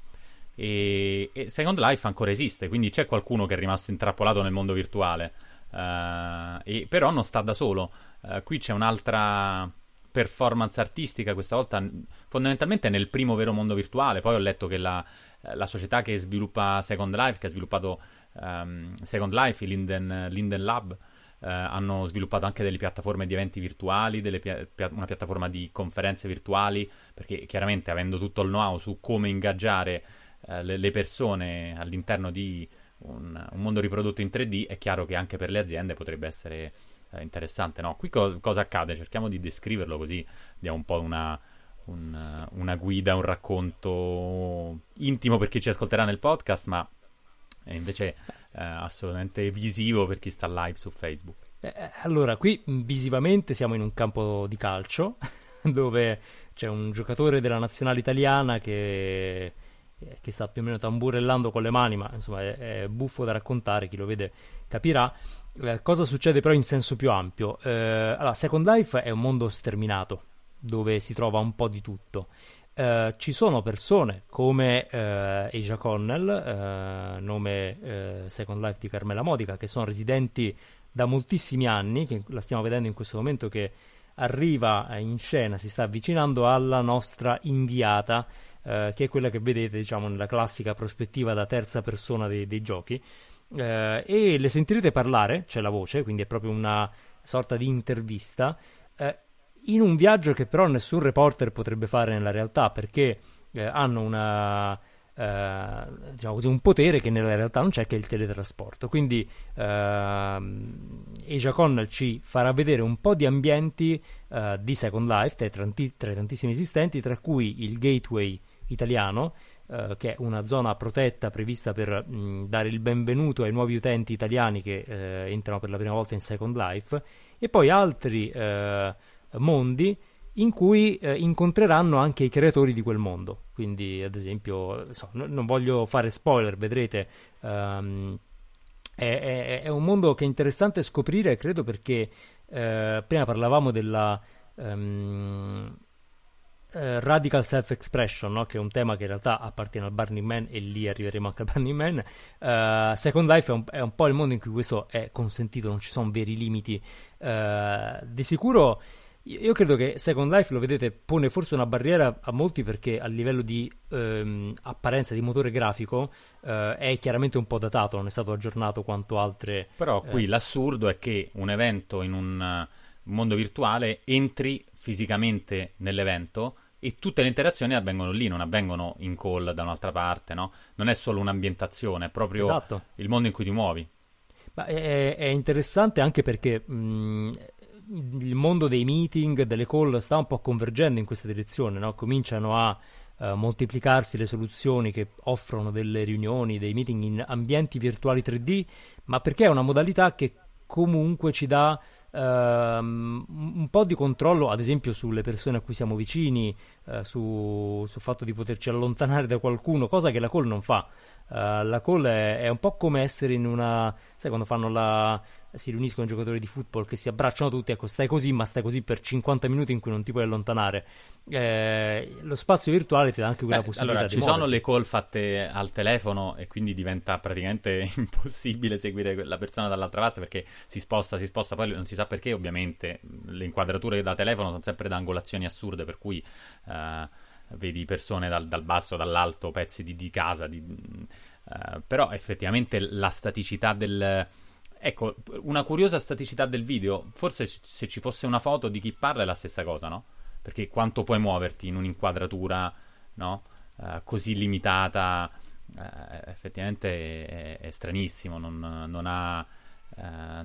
E, e, Second Life ancora esiste, quindi c'è qualcuno che è rimasto intrappolato nel mondo virtuale, uh, e, però non sta da solo. Uh, qui c'è un'altra performance artistica, questa volta fondamentalmente nel primo vero mondo virtuale. Poi ho letto che la, eh, la società che sviluppa Second Life, che ha sviluppato um, Second Life, Linden, Linden Lab, Uh, hanno sviluppato anche delle piattaforme di eventi virtuali, pia- pia- una piattaforma di conferenze virtuali, perché chiaramente avendo tutto il know-how su come ingaggiare uh, le-, le, persone all'interno di un, un, mondo riprodotto in 3D, è chiaro che anche per le aziende potrebbe essere eh, interessante, no? Qui co- cosa accade? Cerchiamo di descriverlo così diamo un po' una, un, una guida, un racconto intimo per chi ci ascolterà nel podcast, ma è invece eh, assolutamente visivo per chi sta live su Facebook. Eh, eh allora, qui visivamente siamo in un campo di calcio. dove c'è un giocatore della nazionale italiana che, che sta più o meno tamburellando con le mani, ma insomma è, è buffo da raccontare, chi lo vede capirà. Eh, cosa succede però in senso più ampio? Eh, allora, Second Life è un mondo sterminato, dove si trova un po' di tutto. Uh, ci sono persone come uh, Asia Connell, uh, nome Second Life di Carmela Modica, che sono residenti da moltissimi anni, che la stiamo vedendo in questo momento che arriva in scena, si sta avvicinando alla nostra inviata, che è quella che vedete diciamo nella classica prospettiva da terza persona dei, dei giochi. E le sentirete parlare, c'è la voce, quindi è proprio una sorta di intervista in un viaggio che però nessun reporter potrebbe fare nella realtà perché eh, hanno una, eh, diciamo così, un potere che nella realtà non c'è, che è il teletrasporto. Quindi eh, Asia Connell ci farà vedere un po' di ambienti eh, di Second Life tra, tanti, i tantissimi esistenti, tra cui il Gateway italiano. Uh, che è una zona protetta prevista per mh, dare il benvenuto ai nuovi utenti italiani che uh, entrano per la prima volta in Second Life, e poi altri uh, mondi in cui eh, incontreranno anche i creatori di quel mondo. Quindi, ad esempio, so, n- non voglio fare spoiler, vedrete. Um, è, è, è, un mondo che è interessante scoprire, credo, perché eh, prima parlavamo della um, eh, radical self-expression, no? che è un tema che in realtà appartiene al Burning Man e lì arriveremo anche al Burning Man. Uh, Second Life è un, è un, po' il mondo in cui questo è consentito, non ci sono veri limiti. Uh, di sicuro io credo che Second Life, lo vedete, pone forse una barriera a molti perché a livello di ehm, apparenza, di motore grafico, eh, è chiaramente un po' datato, non è stato aggiornato quanto altre. Però qui eh... l'assurdo è che un evento in un mondo virtuale entri fisicamente nell'evento e tutte le interazioni avvengono lì, non avvengono in call da un'altra parte, no? Non è solo un'ambientazione, è proprio esatto. il mondo in cui ti muovi. Ma è, è interessante anche perché mh, il mondo dei meeting, delle call sta un po' convergendo in questa direzione, no? cominciano a uh, moltiplicarsi le soluzioni che offrono delle riunioni, dei meeting in ambienti virtuali 3D, ma perché è una modalità che comunque ci dà uh, un po' di controllo, ad esempio, sulle persone a cui siamo vicini, uh, su, sul fatto di poterci allontanare da qualcuno, cosa che la call non fa. Uh, la call è, è, un po' come essere in una. Sai, quando fanno la. si riuniscono i giocatori di football che si abbracciano tutti. Ecco, stai così, ma stai così per 50 minuti in cui non ti puoi allontanare. Eh, lo spazio virtuale ti dà anche quella Beh, possibilità allora, di. Ci sono le call fatte al telefono e quindi diventa praticamente impossibile seguire la persona dall'altra parte perché si sposta, si sposta, poi non si sa perché. Ovviamente le inquadrature da telefono sono sempre da angolazioni assurde, per cui. Uh, vedi persone dal, dal basso, dall'alto, pezzi di, di casa, di, uh, però effettivamente la staticità del... Ecco, una curiosa staticità del video, forse se ci fosse una foto di chi parla è la stessa cosa, no? Perché quanto puoi muoverti in un'inquadratura, no? Uh, così limitata, uh, effettivamente è, è, stranissimo, non, non ha... Uh,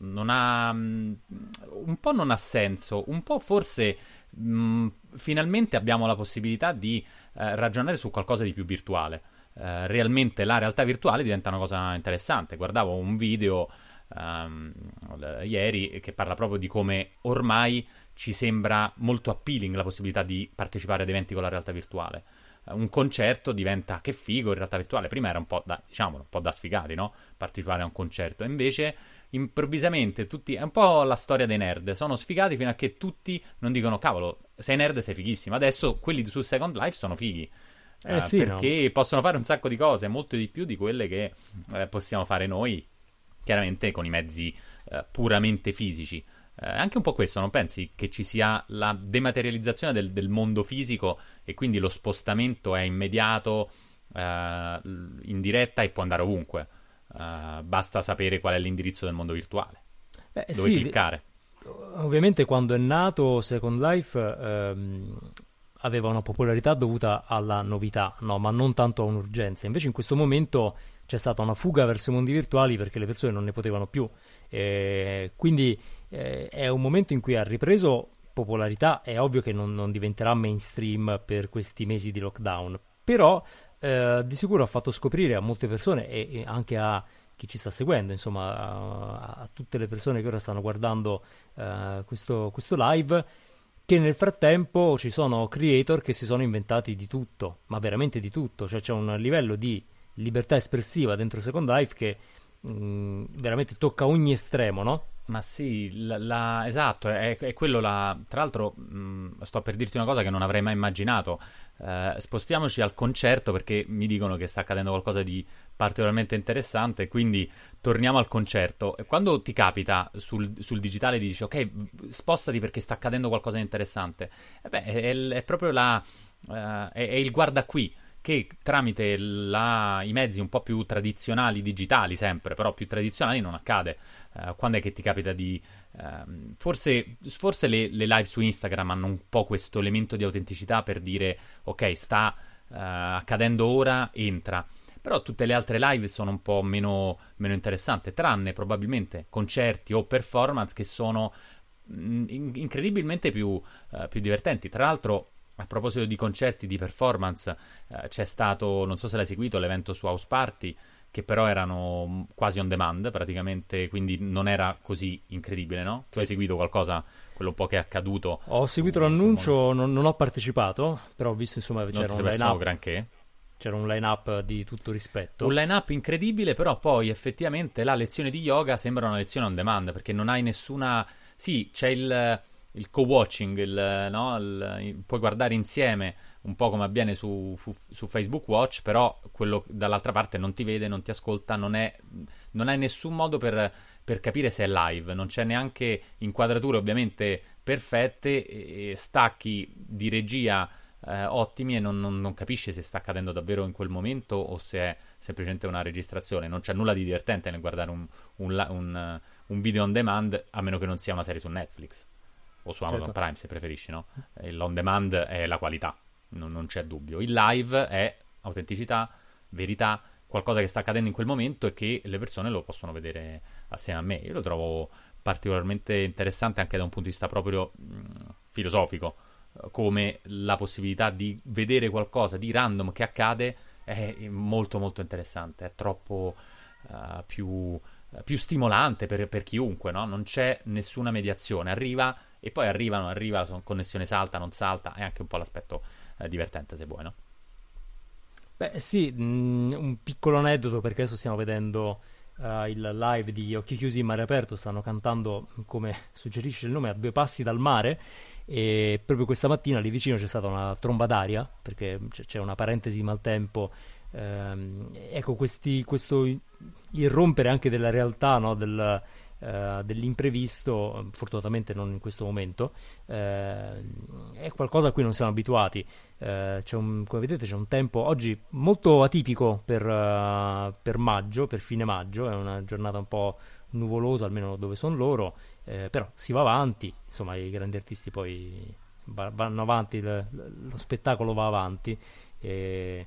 non ha um, un po' non ha senso, un po' forse mh, mm, finalmente abbiamo la possibilità di eh, ragionare su qualcosa di più virtuale. Eh, realmente la realtà virtuale diventa una cosa interessante. Guardavo un video um, ieri che parla proprio di come ormai ci sembra molto appealing la possibilità di partecipare ad eventi con la realtà virtuale. Un concerto diventa che figo in realtà virtuale. Prima era un po' da, diciamo, un po' da sfigati, no? Partecipare a un concerto. Invece improvvisamente tutti. È un po' la storia dei nerd. Sono sfigati fino a che tutti non dicono: cavolo, sei nerd, sei fighissimo. Adesso quelli su Second Life sono fighi. Eh, uh, sì, perché no? possono fare un sacco di cose, molto di più di quelle che eh, possiamo fare noi, chiaramente con i mezzi eh, puramente fisici. Eh, anche un po' questo, non pensi che ci sia la dematerializzazione del, del mondo fisico e quindi lo spostamento è immediato, eh, in diretta e può andare ovunque? Uh, basta sapere qual è l'indirizzo del mondo virtuale. Eh, dove sì, cliccare. Ovviamente quando è nato Second Life ehm, aveva una popolarità dovuta alla novità, no, ma non tanto a un'urgenza. Invece in questo momento c'è stata una fuga verso i mondi virtuali perché le persone non ne potevano più. Eh, quindi eh, è un momento in cui ha ripreso popolarità. È ovvio che non, non diventerà mainstream per questi mesi di lockdown, però eh, di sicuro ha fatto scoprire a molte persone e, e anche a chi ci sta seguendo, insomma, a, a, tutte le persone che ora stanno guardando uh, questo, questo, live, che nel frattempo ci sono creator che si sono inventati di tutto, ma veramente di tutto, cioè c'è un livello di libertà espressiva dentro Second Life che mh, mm, veramente tocca ogni estremo, no? Ma sì, la, la, esatto, è, è, quello la... Tra l'altro mh, sto per dirti una cosa che non avrei mai immaginato. Uh, spostiamoci al concerto perché mi dicono che sta accadendo qualcosa di particolarmente interessante, quindi torniamo al concerto. Quando ti capita sul, sul digitale dici ok, spostati perché sta accadendo qualcosa di interessante, eh beh, è, è proprio la... Uh, è, è il guarda qui che tramite la, i mezzi un po' più tradizionali, digitali sempre, però più tradizionali non accade. Uh, quando è che ti capita di... Uh, forse, forse le, le, live su Instagram hanno un po' questo elemento di autenticità per dire ok, sta uh, accadendo ora, entra. Però tutte le altre live sono un po' meno, meno interessanti, tranne probabilmente concerti o performance che sono mm, in- incredibilmente più, eh, più divertenti. Tra l'altro a proposito di concerti, di performance, eh, c'è stato, non so se l'hai seguito, l'evento su House Party, che però erano quasi on demand praticamente, quindi non era così incredibile, no? Tu hai seguito qualcosa, quello un po' che è accaduto? Ho seguito l'annuncio, non, non, ho partecipato, però ho visto insomma c'era un line-up. granché. C'era un line-up di tutto rispetto. Un line-up incredibile, però poi effettivamente la lezione di yoga sembra una lezione on demand, perché non hai nessuna... Sì, c'è il il co-watching, il, no? il, puoi guardare insieme un po' come avviene su, su, Facebook Watch, però quello dall'altra parte non ti vede, non ti ascolta, non, è, non hai nessun modo per, per, capire se è live, non c'è neanche inquadrature ovviamente perfette, stacchi di regia eh, ottimi e non, non, non, capisci se sta accadendo davvero in quel momento o se è semplicemente una registrazione. Non c'è nulla di divertente nel guardare un, un, un, un video on demand, a meno che non sia una serie su Netflix o su Amazon certo. Prime se preferisci, no? L'on demand è la qualità, non, non, c'è dubbio. Il live è autenticità, verità, qualcosa che sta accadendo in quel momento e che le persone lo possono vedere assieme a me. Io lo trovo particolarmente interessante anche da un punto di vista proprio mh, filosofico, come la possibilità di vedere qualcosa di random che accade è molto molto interessante, è troppo uh, più, più, stimolante per, per chiunque, no? Non c'è nessuna mediazione, arriva e poi arrivano, arriva, la connessione salta, non salta, è anche un po' l'aspetto eh, divertente se vuoi, no? Beh sì, mh, mm, un piccolo aneddoto perché adesso stiamo vedendo uh, il live di Occhi Chiusi in Mare Aperto, stanno cantando, come suggerisce il nome, a due passi dal mare e proprio questa mattina lì vicino c'è stata una tromba d'aria perché c'è una parentesi di maltempo ehm, ecco questi, questo irrompere anche della realtà no? del, eh, dell'imprevisto, fortunatamente non in questo momento, eh, è qualcosa a cui non siamo abituati. Eh, un, come vedete c'è un tempo oggi molto atipico per, uh, per, maggio, per fine maggio, è una giornata un po' nuvolosa, almeno dove sono loro, eh, però si va avanti, insomma i grandi artisti poi vanno avanti, lo spettacolo va avanti. E,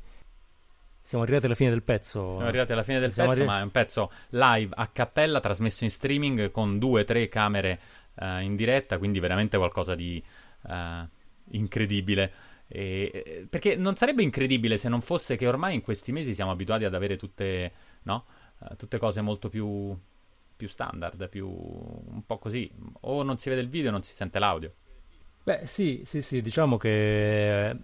siamo arrivati alla fine del pezzo. Siamo arrivati alla fine del Siamo pezzo, arri- ma è un pezzo live a cappella, trasmesso in streaming con due o tre camere uh, in diretta, quindi veramente qualcosa di uh, incredibile. E, perché non sarebbe incredibile se non fosse che ormai in questi mesi siamo abituati ad avere tutte, no? uh, tutte cose molto più, più standard, più un po' così. O non si vede il video non si sente l'audio. Beh, sì, sì, sì, diciamo che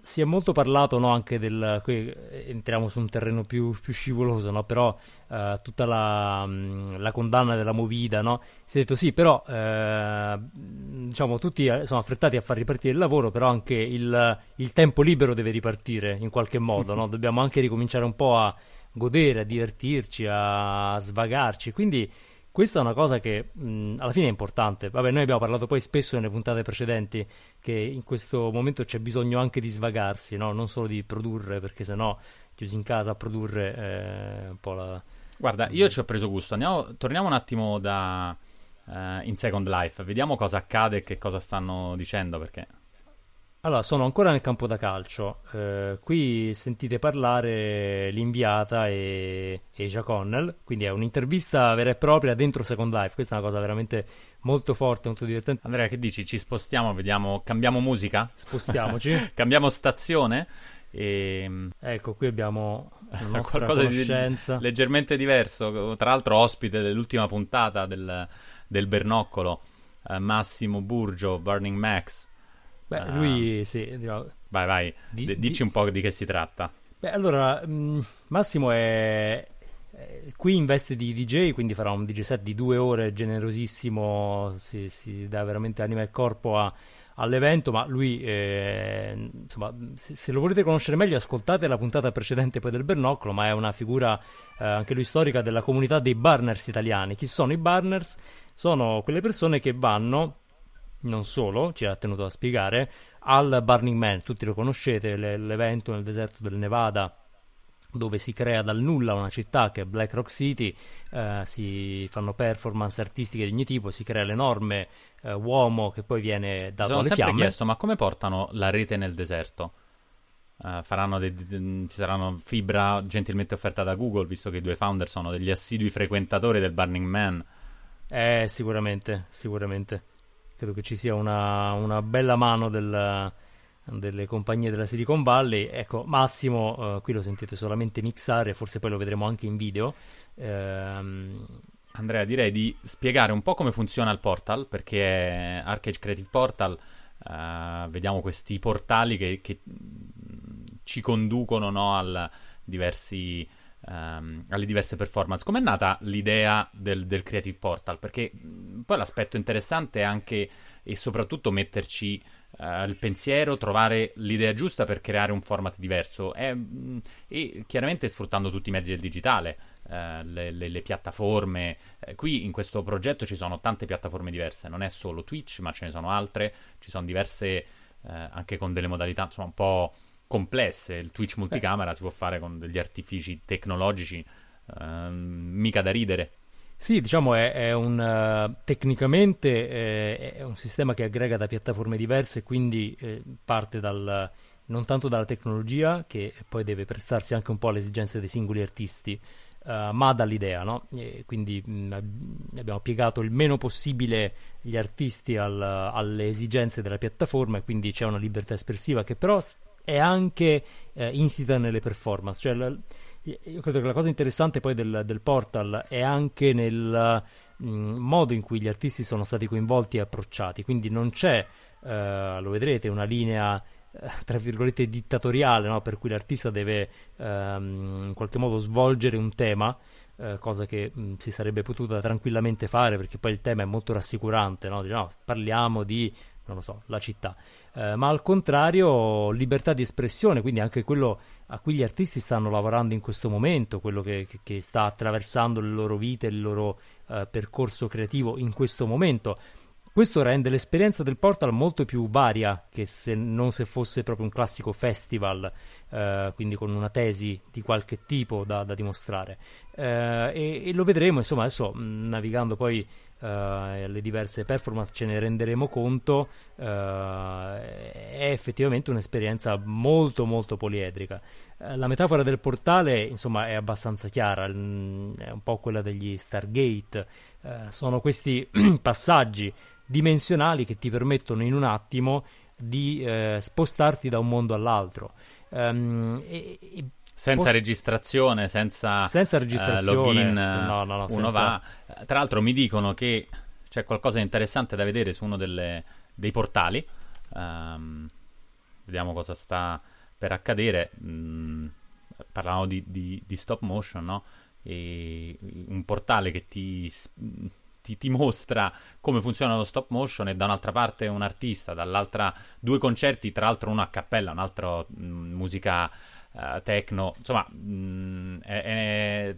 si è molto parlato no, anche del. Qui entriamo su un terreno più, più scivoloso, no? però uh, tutta la, mm, la, condanna della movida. No? Si è detto sì, però uh, diciamo, tutti eh, sono affrettati a far ripartire il lavoro, però anche il, il tempo libero deve ripartire in qualche modo. no? Dobbiamo anche ricominciare un po' a godere, a divertirci, a svagarci. Quindi questa è una cosa che mh, alla fine è importante. Vabbè, noi abbiamo parlato poi spesso nelle puntate precedenti che in questo momento c'è bisogno anche di svagarsi, no? non solo di produrre, perché sennò chiusi in casa a produrre è un po' la... Guarda, io ci ho preso gusto. Andiamo, torniamo un attimo da, uh, in Second Life, vediamo cosa accade e che cosa stanno dicendo, perché allora, sono ancora nel campo da calcio. Eh, qui sentite parlare l'inviata e, e Jaconnell, quindi è un'intervista vera e propria dentro Second Life. Questa è una cosa veramente molto forte, molto divertente. Andrea, che dici? Ci spostiamo, vediamo, cambiamo musica? Spostiamoci. cambiamo stazione? E... Ecco, qui abbiamo qualcosa di leggermente diverso. Tra l'altro, ospite dell'ultima puntata del, del Bernoccolo uh, Massimo Burgio, Burning Max. Beh, uh, lui sì. Dirò, vai, vai, di, D- dici di... un po' di che si tratta. Beh, allora, mh, mm, Massimo è, qui in veste di DJ, quindi farà un DJ set di due ore generosissimo, si, si dà veramente anima e corpo a, all'evento, ma lui, eh, insomma, se, se, lo volete conoscere meglio, ascoltate la puntata precedente poi del Bernoccolo, ma è una figura eh, anche lui storica della comunità dei Barners italiani. Chi sono i Barners? Sono quelle persone che vanno, non solo, ci ha tenuto a spiegare, al Burning Man, tutti lo conoscete, l'evento nel deserto del Nevada dove si crea dal nulla una città che è Black Rock City, eh, si fanno performance artistiche di ogni tipo, si crea l'enorme eh, uomo che poi viene dato alle fiamme. Mi sono chiesto, ma come portano la rete nel deserto? Uh, faranno dei, ci saranno fibra gentilmente offerta da Google, visto che i due founder sono degli assidui frequentatori del Burning Man. Eh, sicuramente, sicuramente. Credo che ci sia una, una bella mano del delle compagnie della Silicon Valley. Ecco, Massimo, uh, qui lo sentite solamente mixare, forse poi lo vedremo anche in video. Ehm... Andrea, direi di spiegare un po' come funziona il portal, perché Arcade Creative Portal, uh, vediamo questi portali che, che ci conducono no, al diversi, um, alle diverse performance. Com'è nata l'idea del, del Creative Portal? Perché poi l'aspetto interessante è anche e soprattutto metterci uh, il pensiero, trovare l'idea giusta per creare un format diverso e, mm, e chiaramente sfruttando tutti i mezzi del digitale, uh, le, le, le, piattaforme. Uh, qui in questo progetto ci sono tante piattaforme diverse, non è solo Twitch, ma ce ne sono altre, ci sono diverse anche con delle modalità insomma un po' complesse. Il Twitch multicamera si può fare con degli artifici tecnologici ehm, mica da ridere. Sì, diciamo è, è un uh, tecnicamente eh, è un sistema che aggrega da piattaforme diverse, quindi eh, parte dal, non tanto dalla tecnologia, che poi deve prestarsi anche un po' alle esigenze dei singoli artisti, uh, ma dall'idea, no? E quindi mh, abbiamo piegato il meno possibile gli artisti al, alle esigenze della piattaforma e quindi c'è una libertà espressiva che però è anche eh, insita nelle performance, cioè la, io credo che la cosa interessante poi del, del portal è anche nel mh, mm, modo in cui gli artisti sono stati coinvolti e approcciati, quindi non c'è, eh, lo vedrete, una linea eh, tra virgolette dittatoriale no? per cui l'artista deve ehm, in qualche modo svolgere un tema eh, cosa che mh, mm, si sarebbe potuta tranquillamente fare perché poi il tema è molto rassicurante no? no parliamo di non lo so, la città eh, ma al contrario libertà di espressione, quindi anche quello a cui gli artisti stanno lavorando in questo momento, quello che, che, che sta attraversando le loro vite, il loro eh, percorso creativo in questo momento. Questo rende l'esperienza del portal molto più varia che se non se fosse proprio un classico festival, eh, quindi con una tesi di qualche tipo da, da dimostrare. Eh, e, e, lo vedremo, insomma, adesso navigando poi uh, le diverse performance ce ne renderemo conto, uh, è effettivamente un'esperienza molto molto poliedrica. Uh, la metafora del portale, insomma, è abbastanza chiara, è un po' quella degli Stargate, sono questi passaggi dimensionali che ti permettono in un attimo di spostarti da un mondo all'altro. Um, e, e senza Posso... registrazione, senza, senza registrazione, uh, login, no, no, no, uno senza... va. Tra l'altro mi dicono che c'è qualcosa di interessante da vedere su uno delle, dei portali. Um, vediamo cosa sta per accadere. Mm, parlavamo di, di, di, stop motion, no? E un portale che ti, ti, ti, mostra come funziona lo stop motion e da un'altra parte un artista, dall'altra due concerti, tra l'altro uno a cappella, un altro mh, mm, musica uh, techno, insomma, mh, mm, è, è,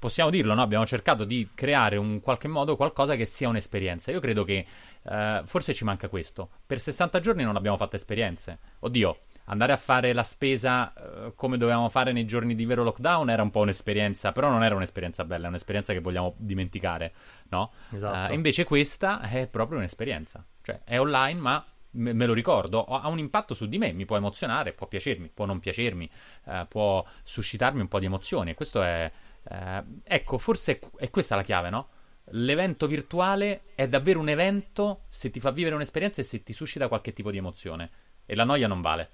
possiamo dirlo, no? abbiamo cercato di creare in qualche modo qualcosa che sia un'esperienza. Io credo che uh, forse ci manca questo. Per 60 giorni non abbiamo fatto esperienze. Oddio, andare a fare la spesa uh, come dovevamo fare nei giorni di vero lockdown era un po' un'esperienza, però non era un'esperienza bella, è un'esperienza che vogliamo dimenticare, no? Esatto. Uh, invece questa è proprio un'esperienza, cioè è online ma me, me, lo ricordo, ha un impatto su di me, mi può emozionare, può piacermi, può non piacermi, eh, può suscitarmi un po' di emozioni. Questo è, eh, ecco, forse è, questa la chiave, no? L'evento virtuale è davvero un evento se ti fa vivere un'esperienza e se ti suscita qualche tipo di emozione. E la noia non vale,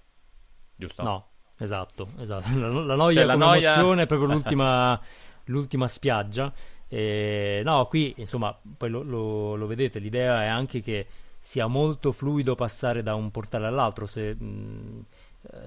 giusto? No, esatto, esatto. La, la noia cioè, la noia... emozione è proprio l'ultima, l'ultima spiaggia. E, no, qui insomma, poi lo, lo, lo, vedete, l'idea è anche che sia molto fluido passare da un portale all'altro. Se, eh,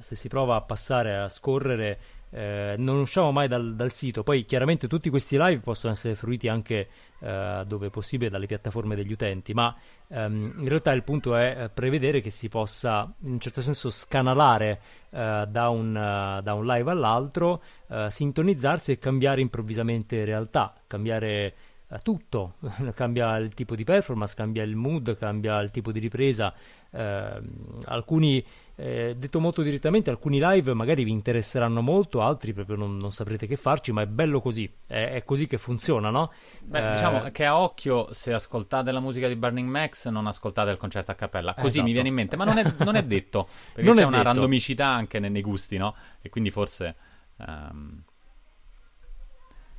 se si prova a passare a scorrere eh, non usciamo mai dal, dal, sito. Poi chiaramente tutti questi live possono essere fruiti anche eh, dove possibile dalle piattaforme degli utenti, ma ehm, in realtà il punto è eh, prevedere che si possa in un certo senso scanalare eh, da un, uh, da, un, live all'altro, uh, sintonizzarsi e cambiare improvvisamente realtà, cambiare tutto, cambia il tipo di performance, cambia il mood, cambia il tipo di ripresa. Eh, alcuni, eh, detto molto direttamente, alcuni live magari vi interesseranno molto, altri proprio non, non saprete che farci, ma è bello così, è, è così che funziona, no? Beh, eh, diciamo che a occhio, se ascoltate la musica di Burning Max, non ascoltate il concerto a cappella, così esatto. mi viene in mente, ma non è, non è detto, perché non c'è una detto. randomicità anche nei, nei, gusti, no? E quindi forse... Um...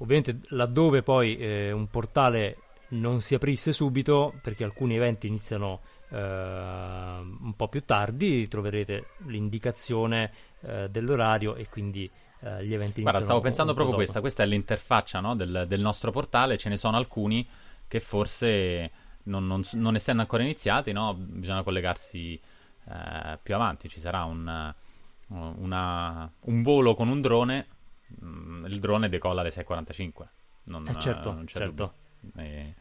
Ovviamente laddove poi eh, un portale non si aprisse subito, perché alcuni eventi iniziano eh, un po' più tardi, troverete l'indicazione eh, dell'orario e quindi eh, gli eventi Guarda, stavo pensando proprio dopo. questa, questa è l'interfaccia no, del, del, nostro portale, ce ne sono alcuni che forse non, non, non essendo ancora iniziati, no, bisogna collegarsi eh, più avanti, ci sarà un, una, un volo con un drone il drone decolla alle 6.45. Non, eh certo, non c'è certo. E,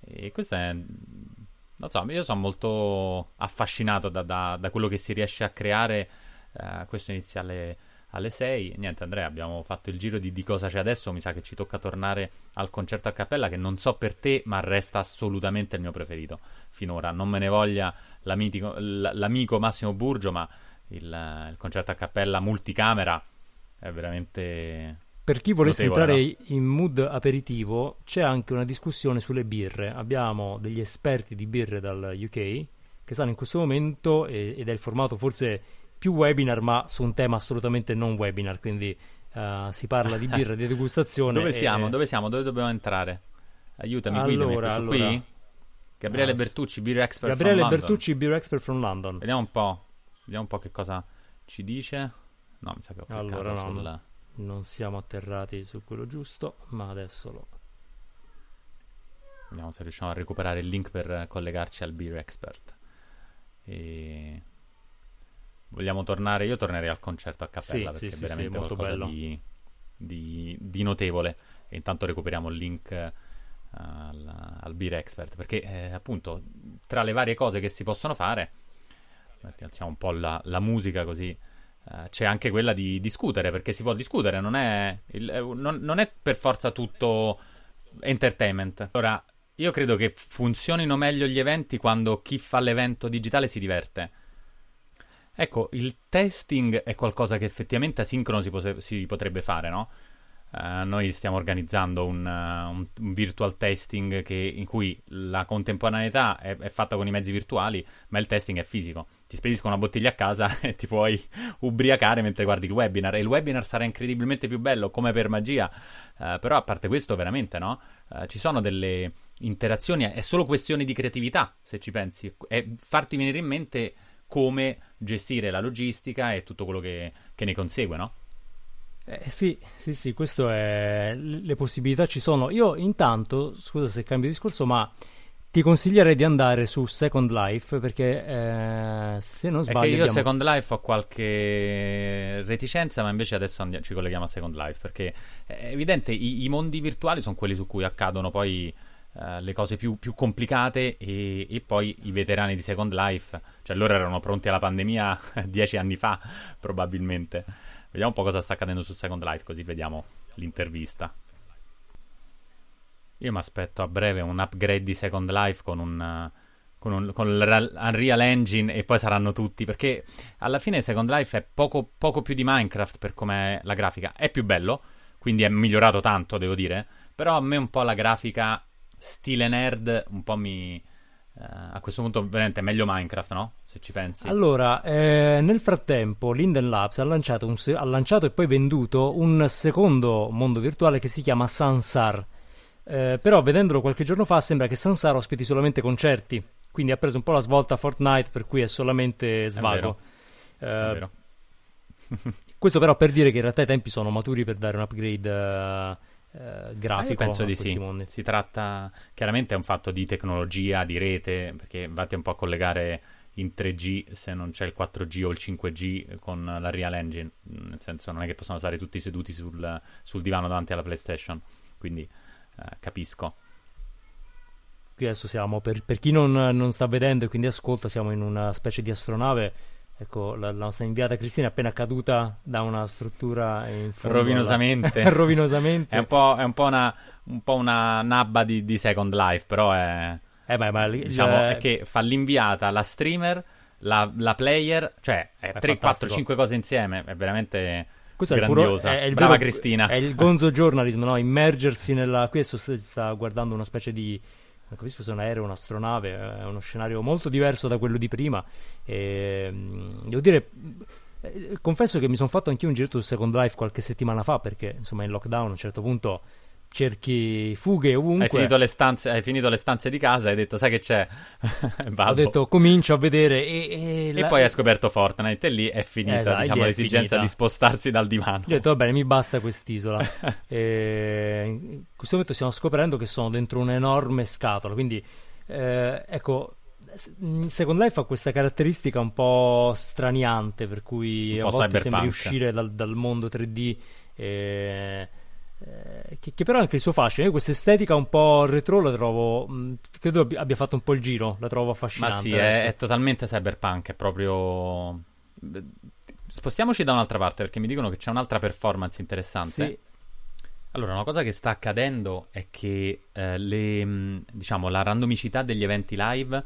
e, questo è... Non so, io sono molto affascinato da, da, da quello che si riesce a creare. Uh, questo inizia alle, alle 6. Niente, Andrea, abbiamo fatto il giro di, di, cosa c'è adesso. Mi sa che ci tocca tornare al concerto a cappella, che non so per te, ma resta assolutamente il mio preferito finora. Non me ne voglia l'amico, l'amico Massimo Burgio, ma il, il concerto a cappella multicamera è veramente... Per chi volesse notevole, entrare no? in mood aperitivo, c'è anche una discussione sulle birre. Abbiamo degli esperti di birre dal UK che stanno in questo momento, ed è il formato forse più webinar, ma su un tema assolutamente non webinar, quindi uh, si parla di birra, di degustazione. Dove siamo? Dove siamo? Dove dobbiamo entrare? Aiutami, allora, guidami, allora, qui? Gabriele no, Bertucci, Beer Expert Gabriele from Bertucci, Beer Expert from London. Vediamo un po'. Vediamo un po' che cosa ci dice. No, mi sa che ho allora, no, sul... no, non siamo atterrati su quello giusto, ma adesso lo... Vediamo se riusciamo a recuperare il link per collegarci al Beer Expert. E... Vogliamo tornare? Io tornerei al concerto a cappella sì, perché sì, è veramente sì, qualcosa di, di, di, notevole. E intanto recuperiamo il link uh, al, al, Beer Expert perché eh, appunto tra le varie cose che si possono fare, alziamo un po' la, la musica così Uh, c'è anche quella di discutere, perché si può discutere, non è, il, eh, non, non è per forza tutto entertainment. Allora, io credo che funzionino meglio gli eventi quando chi fa l'evento digitale si diverte. Ecco, il testing è qualcosa che effettivamente asincrono si, pose- si potrebbe fare, no? Uh, noi stiamo organizzando un, uh, un, un virtual testing che, in cui la contemporaneità è, è, fatta con i mezzi virtuali, ma il testing è fisico. Ti spedisco una bottiglia a casa e ti puoi ubriacare mentre guardi il webinar. E il webinar sarà incredibilmente più bello, come per magia. Uh, però a parte questo, veramente, no? ci sono delle interazioni, è solo questione di creatività, se ci pensi. È farti venire in mente come gestire la logistica e tutto quello che, che ne consegue, no? Eh, sì, sì, sì, questo è. Le possibilità ci sono. Io intanto, scusa se cambio discorso, ma ti consiglierei di andare su Second Life perché eh, se non sbaglio. Che io abbiamo... Second Life ho qualche reticenza, ma invece adesso andiamo, ci colleghiamo a Second Life perché è evidente i, i mondi virtuali sono quelli su cui accadono poi uh, le cose più, più complicate e, e, poi i veterani di Second Life, cioè loro erano pronti alla pandemia dieci anni fa probabilmente. Vediamo un po' cosa sta accadendo su Second Life, così vediamo l'intervista. Io mi aspetto a breve un upgrade di Second Life con un. Con, un, con l'Unreal Engine e poi saranno tutti perché alla fine Second Life è poco, poco più di Minecraft per come la grafica è più bello quindi è migliorato tanto devo dire però a me un po' la grafica stile nerd un po' mi, Uh, a questo punto veramente è meglio Minecraft, no? Se ci pensi. Allora, eh, nel frattempo Linden Labs ha lanciato, se- ha lanciato, e poi venduto un secondo mondo virtuale che si chiama Sansar. Eh, però vedendolo qualche giorno fa sembra che Sansar ospiti solamente concerti. Quindi ha preso un po' la svolta Fortnite, per cui è solamente svago. È vero. È vero. questo però per dire che in realtà i tempi sono maturi per dare un upgrade eh, grafico. Ah, penso di sì. Mondi. Si tratta chiaramente è un fatto di tecnologia, di rete, perché vatti un po' a collegare in 3G se non c'è il 4G o il 5G con la Real Engine, nel senso non è che possono stare tutti seduti sul, sul divano davanti alla PlayStation, quindi eh, capisco. Qui adesso siamo, per, per chi non, non, sta vedendo e quindi ascolta, siamo in una specie di astronave. Ecco, la, la nostra inviata Cristina è appena caduta da una struttura in fondo Rovinosamente. Alla... Rovinosamente. È un po', è un po una, un po' una nabba di, di Second Life, però è... Eh beh, ma diciamo, è che fa l'inviata, la streamer, la, la player, cioè è, è 3, 4, 5 cose insieme, è veramente Questo grandiosa. È, puro, è, è Brava vero, Cristina. È il gonzo journalism, no? Immergersi nella... Qui adesso si sta guardando una specie di... Non capisco se è un aereo, un'astronave, è uno scenario molto diverso da quello di prima. E, devo dire, eh, confesso che mi sono fatto anch'io un giretto su Second Life qualche settimana fa, perché insomma in lockdown a un certo punto cerchi fughe ovunque. Hai finito le stanze, hai finito le stanze di casa hai detto, sai che c'è? Ho detto, comincio a vedere. E, e, e la... poi hai scoperto Fortnite e lì è finita esatto, diciamo, è l'esigenza finita. di spostarsi dal divano. Io ho detto, va bene, mi basta quest'isola. e in questo momento stiamo scoprendo che sono dentro un'enorme scatola. Quindi, eh, ecco. Second Life ha questa caratteristica un po' straniante, per cui a volte sembri uscire dal, dal mondo 3D. E... Eh, che, che, però anche il suo fascino. Io questa estetica un po' retro la trovo. Mh, credo abbia, abbia fatto un po' il giro. La trovo affascinante. Ma sì, è, è, totalmente cyberpunk. È proprio. Spostiamoci da un'altra parte perché mi dicono che c'è un'altra performance interessante. Sì. Allora, una cosa che sta accadendo è che eh, le, diciamo, la randomicità degli eventi live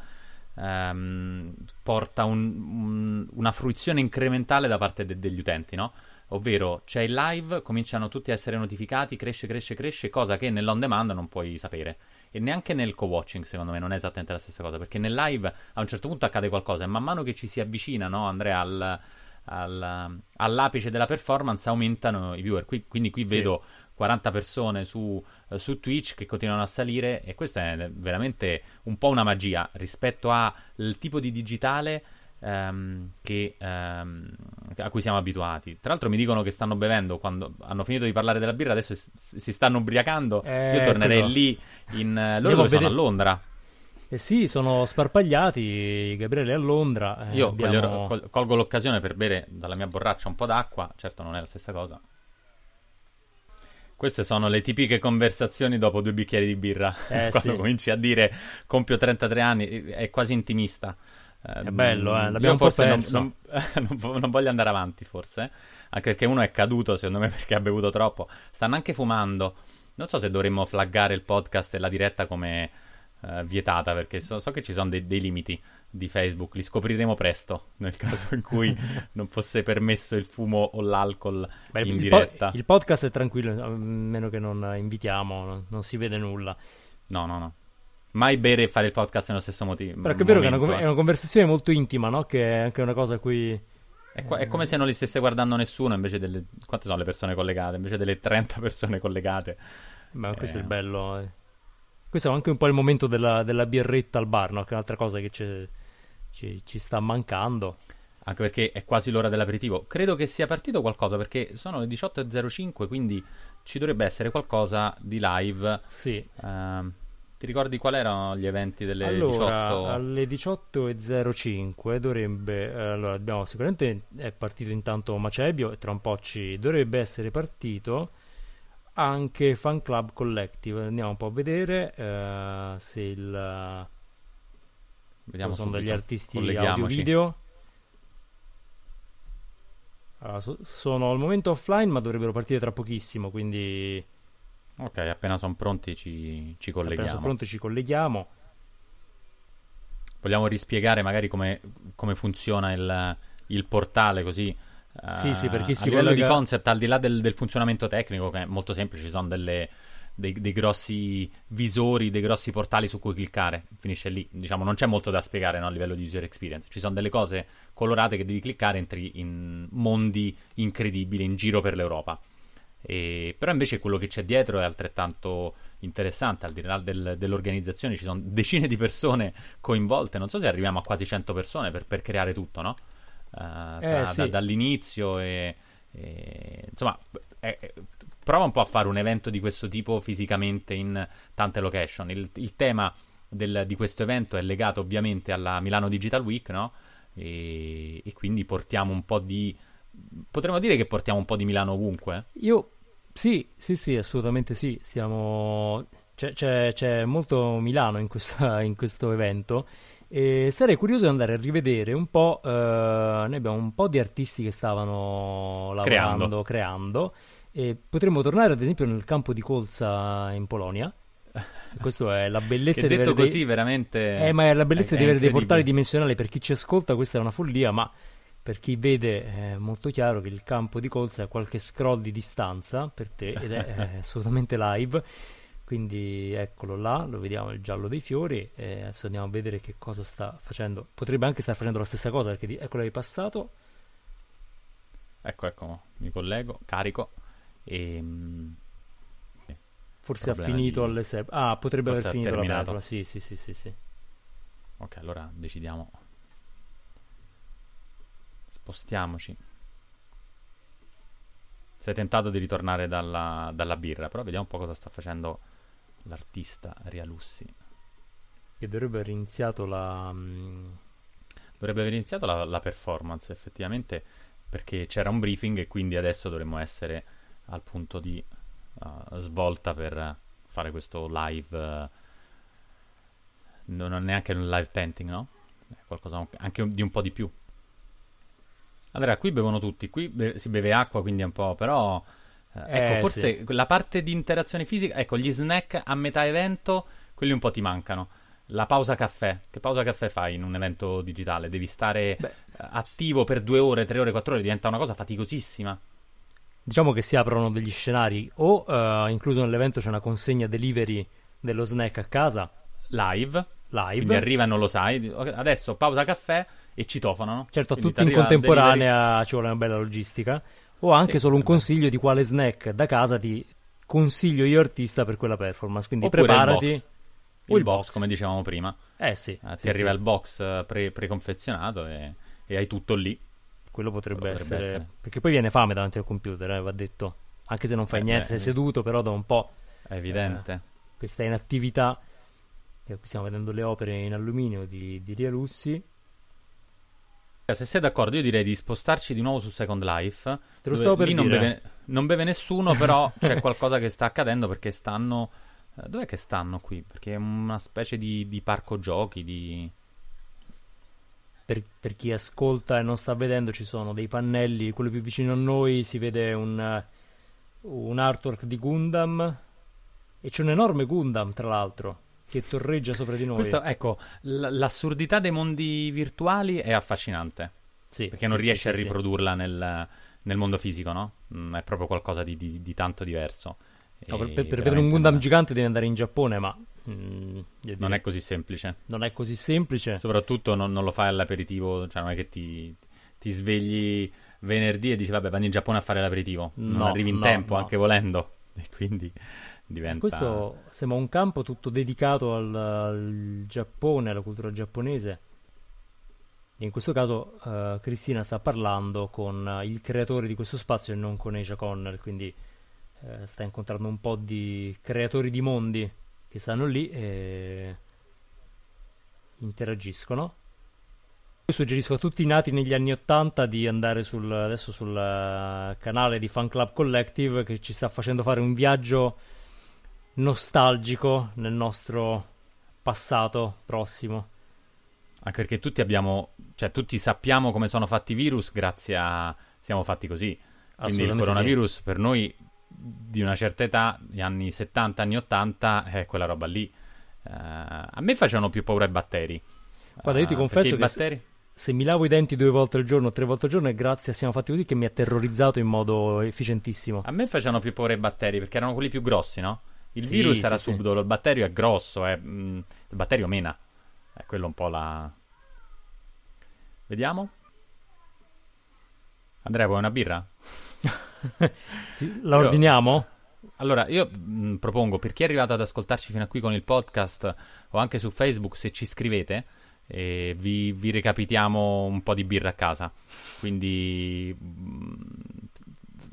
ehm, porta un, un, una fruizione incrementale da parte de- degli utenti, no? Ovvero c'è il live, cominciano tutti a essere notificati, cresce, cresce, cresce, cosa che nell'on demand non puoi sapere. E neanche nel co-watching, secondo me, non è esattamente la stessa cosa. Perché nel live a un certo punto accade qualcosa e man mano che ci si avvicina, no, Andrea, al, al, all'apice della performance aumentano i viewer. Qui, quindi qui Sì. vedo 40 persone su, su Twitch che continuano a salire e questo è veramente un po' una magia rispetto al tipo di digitale ehm, che, ehm, a cui siamo abituati. Tra l'altro mi dicono che stanno bevendo quando hanno finito di parlare della birra, adesso s- si stanno ubriacando. Eh, Io tornerei quello. lì in... eh, Loro dove a sono? A vedere- Londra. Eh sì, sono sparpagliati. Gabriele è a Londra. eh, Io abbiamo- col- colgo l'occasione per bere dalla mia borraccia un po' d'acqua, certo non è la stessa cosa. Queste sono le tipiche conversazioni dopo due bicchieri di birra. Eh, Quando sì. cominci a dire compio 33 anni, è quasi intimista. Eh, È bello, eh, l'abbiamo po' forse non, perso. non- non non voglio andare avanti, forse. eh. Anche perché uno è caduto, secondo me, perché ha bevuto troppo. Stanno anche fumando. Non so se dovremmo flaggare il podcast e la diretta come eh, vietata, perché so, so che ci sono dei, dei limiti di Facebook. Li scopriremo presto, nel caso in cui non fosse permesso il fumo o l'alcol Beh, in il, po- diretta. il podcast è tranquillo, a meno che non invitiamo, non, non si vede nulla. No, no, no. Mai bere e fare il podcast nello stesso motivo. Però è vero che è una, è eh. una conversazione molto intima, no? Che è anche una cosa a cui... È, qua- è come se non li stesse guardando nessuno invece delle... Quante sono le persone collegate? Invece delle 30 persone collegate. Ma questo Eh. è il bello. eh. Questo è anche un po' il momento della, della birretta al bar, no? Che è un'altra cosa che ci, ci, sta mancando. Anche perché è quasi l'ora dell'aperitivo. Credo che sia partito qualcosa perché sono le 18.05, quindi ci dovrebbe essere qualcosa di live. Sì. Ehm, ti ricordi quali erano gli eventi delle allora, 18? alle 18.05 dovrebbe... eh, allora, abbiamo sicuramente... È partito intanto Macebio e tra un po' ci dovrebbe essere partito anche Fan Club Collective. Andiamo un po' a vedere eh, se il... Vediamo sono degli artisti Colleghiamoci. audio-video. Allora, so- sono al momento offline, ma dovrebbero partire tra pochissimo. Quindi, Ok, appena sono pronti ci, ci appena colleghiamo. sono pronti, ci colleghiamo. Vogliamo rispiegare magari come, come funziona il, il portale così. Sì, sì, per chi a si livello collega- di concept, al di là del, del funzionamento tecnico, che è molto semplice, ci sono delle- dei, dei grossi visori, dei grossi portali su cui cliccare. Finisce lì. Diciamo, non c'è molto da spiegare no, a livello di user experience. Ci sono delle cose colorate che devi cliccare, entri in mondi incredibili in giro per l'Europa. E- però invece quello che c'è dietro è altrettanto interessante, al di là del- dell'organizzazione ci sono decine di persone coinvolte, non so se arriviamo a quasi 100 persone per, per creare tutto, no? Eh, tra- Eh, sì. da- dall'inizio e, e- insomma è, è, prova un po' a fare un evento di questo tipo fisicamente in tante location. Il, il tema del, di questo evento è legato ovviamente alla Milano Digital Week, no? E, e, quindi portiamo un po' di... Potremmo dire che portiamo un po' di Milano ovunque? Io sì, sì, sì, assolutamente sì. Stiamo... C'è, c'è, c'è molto Milano in, questa, in questo evento e sarei curioso di andare a rivedere un po'. Eh, noi abbiamo un po' di artisti che stavano lavorando, creando. creando e potremmo tornare ad esempio nel campo di colza in Polonia. Questa è la bellezza che di detto così dei... veramente eh, ma è la bellezza è, di avere dei portali dimensionali per chi ci ascolta questa è una follia ma per chi vede è molto chiaro che il campo di colza è qualche scroll di distanza per te ed è, è assolutamente live quindi eccolo là, lo vediamo il giallo dei fiori e adesso andiamo a vedere che cosa sta facendo potrebbe anche stare facendo la stessa cosa perché di... eccolo è passato ecco ecco mi collego, carico e ehm, Forse ha finito di... alle 6. Ah, potrebbe Forse aver finito la pellicola. Sì, sì, sì, sì, sì. Ok, allora decidiamo. Spostiamoci. Sei tentato di ritornare dalla, dalla birra, però vediamo un po' cosa sta facendo l'artista Rialussi. Che dovrebbe aver iniziato la... Mm, dovrebbe aver iniziato la, la performance, effettivamente, perché c'era un briefing e quindi adesso dovremmo essere al punto di uh, svolta per fare questo live. Uh, non è neanche un live painting, no? È qualcosa anche di un po' di più. Allora, qui bevono tutti, qui be- si beve acqua, quindi un po', però... Eh, ecco, eh, forse sì. la parte di interazione fisica, ecco, gli snack a metà evento, quelli un po' ti mancano. La pausa caffè, che pausa caffè fai in un evento digitale? Devi stare Beh. attivo per due ore, tre ore, quattro ore, diventa una cosa faticosissima diciamo che si aprono degli scenari o uh, incluso nell'evento c'è una consegna delivery dello snack a casa live live quindi arriva e non lo sai adesso pausa caffè e citofonano certo tutti in contemporanea ci vuole una bella logistica o anche sì, solo un consiglio di quale snack da casa ti consiglio io artista per quella performance quindi Oppure preparati il box. o il, box, box, come dicevamo prima eh sì, eh, sì ti arriva sì. il box eh, pre- preconfezionato e, e hai tutto lì quello potrebbe, potrebbe essere... essere... Perché poi viene fame davanti al computer, eh, va detto. Anche se non fai eh, niente, beh, sei seduto, però da un po'... È evidente. Eh, questa inattività. Qui stiamo vedendo le opere in alluminio di, di Ria Lussi. Se sei d'accordo, io direi di spostarci di nuovo su Second Life. Te lo stavo per lì dire. Non beve, non beve nessuno, però c'è qualcosa che sta accadendo perché stanno... Eh, dov'è che stanno qui? Perché è una specie di, di parco giochi, di per, per, chi ascolta e non sta vedendo ci sono dei pannelli, quello più vicino a noi si vede un, un artwork di Gundam e c'è un enorme Gundam tra l'altro che torreggia sopra di noi. Questo, ecco, l- l'assurdità dei mondi virtuali è affascinante. Sì, perché sì, non riesci sì, a riprodurla nel, nel, mondo fisico, no? Mm, è proprio qualcosa di, di, di tanto diverso. No, per, per, per vedere un Gundam non... gigante devi andare in Giappone, ma mm, non è così semplice. Non è così semplice. Soprattutto non, non lo fai all'aperitivo, cioè non è che ti, ti, svegli venerdì e dici vabbè vado in Giappone a fare l'aperitivo. No, non arrivi in no, tempo, anche volendo. E quindi diventa... Questo sembra un campo tutto dedicato al, al Giappone, alla cultura giapponese. In questo caso uh, Cristina sta parlando con il creatore di questo spazio e non con Asia Connell, quindi eh, sta incontrando un po' di creatori di mondi che stanno lì e interagiscono. Io suggerisco a tutti i nati negli anni 80 di andare sul, adesso sul uh, canale di Fan Club Collective che ci sta facendo fare un viaggio nostalgico nel nostro passato prossimo. Anche perché tutti abbiamo, cioè tutti sappiamo come sono fatti i virus grazie a... siamo fatti così. Quindi il coronavirus sì. per noi di una certa età, gli anni 70, anni 80, è quella roba lì. Uh, a me facevano più paura i batteri. Guarda, io ti uh, confesso che batteri... se, se, mi lavo i denti due volte al giorno, tre volte al giorno, è grazie a Siamo Fatti Così che mi ha terrorizzato in modo efficientissimo. A me facevano più paura i batteri perché erano quelli più grossi, no? Il sì, virus era sì. subdolo, il batterio è grosso, è, mm, il batterio mena. È quello un po' la... Vediamo. Andrea, vuoi una birra? la ordiniamo? Allora, io mh, mm, propongo per chi è arrivato ad ascoltarci fino a qui con il podcast o anche su Facebook, se ci scrivete, eh, vi, vi, recapitiamo un po' di birra a casa. Quindi mh,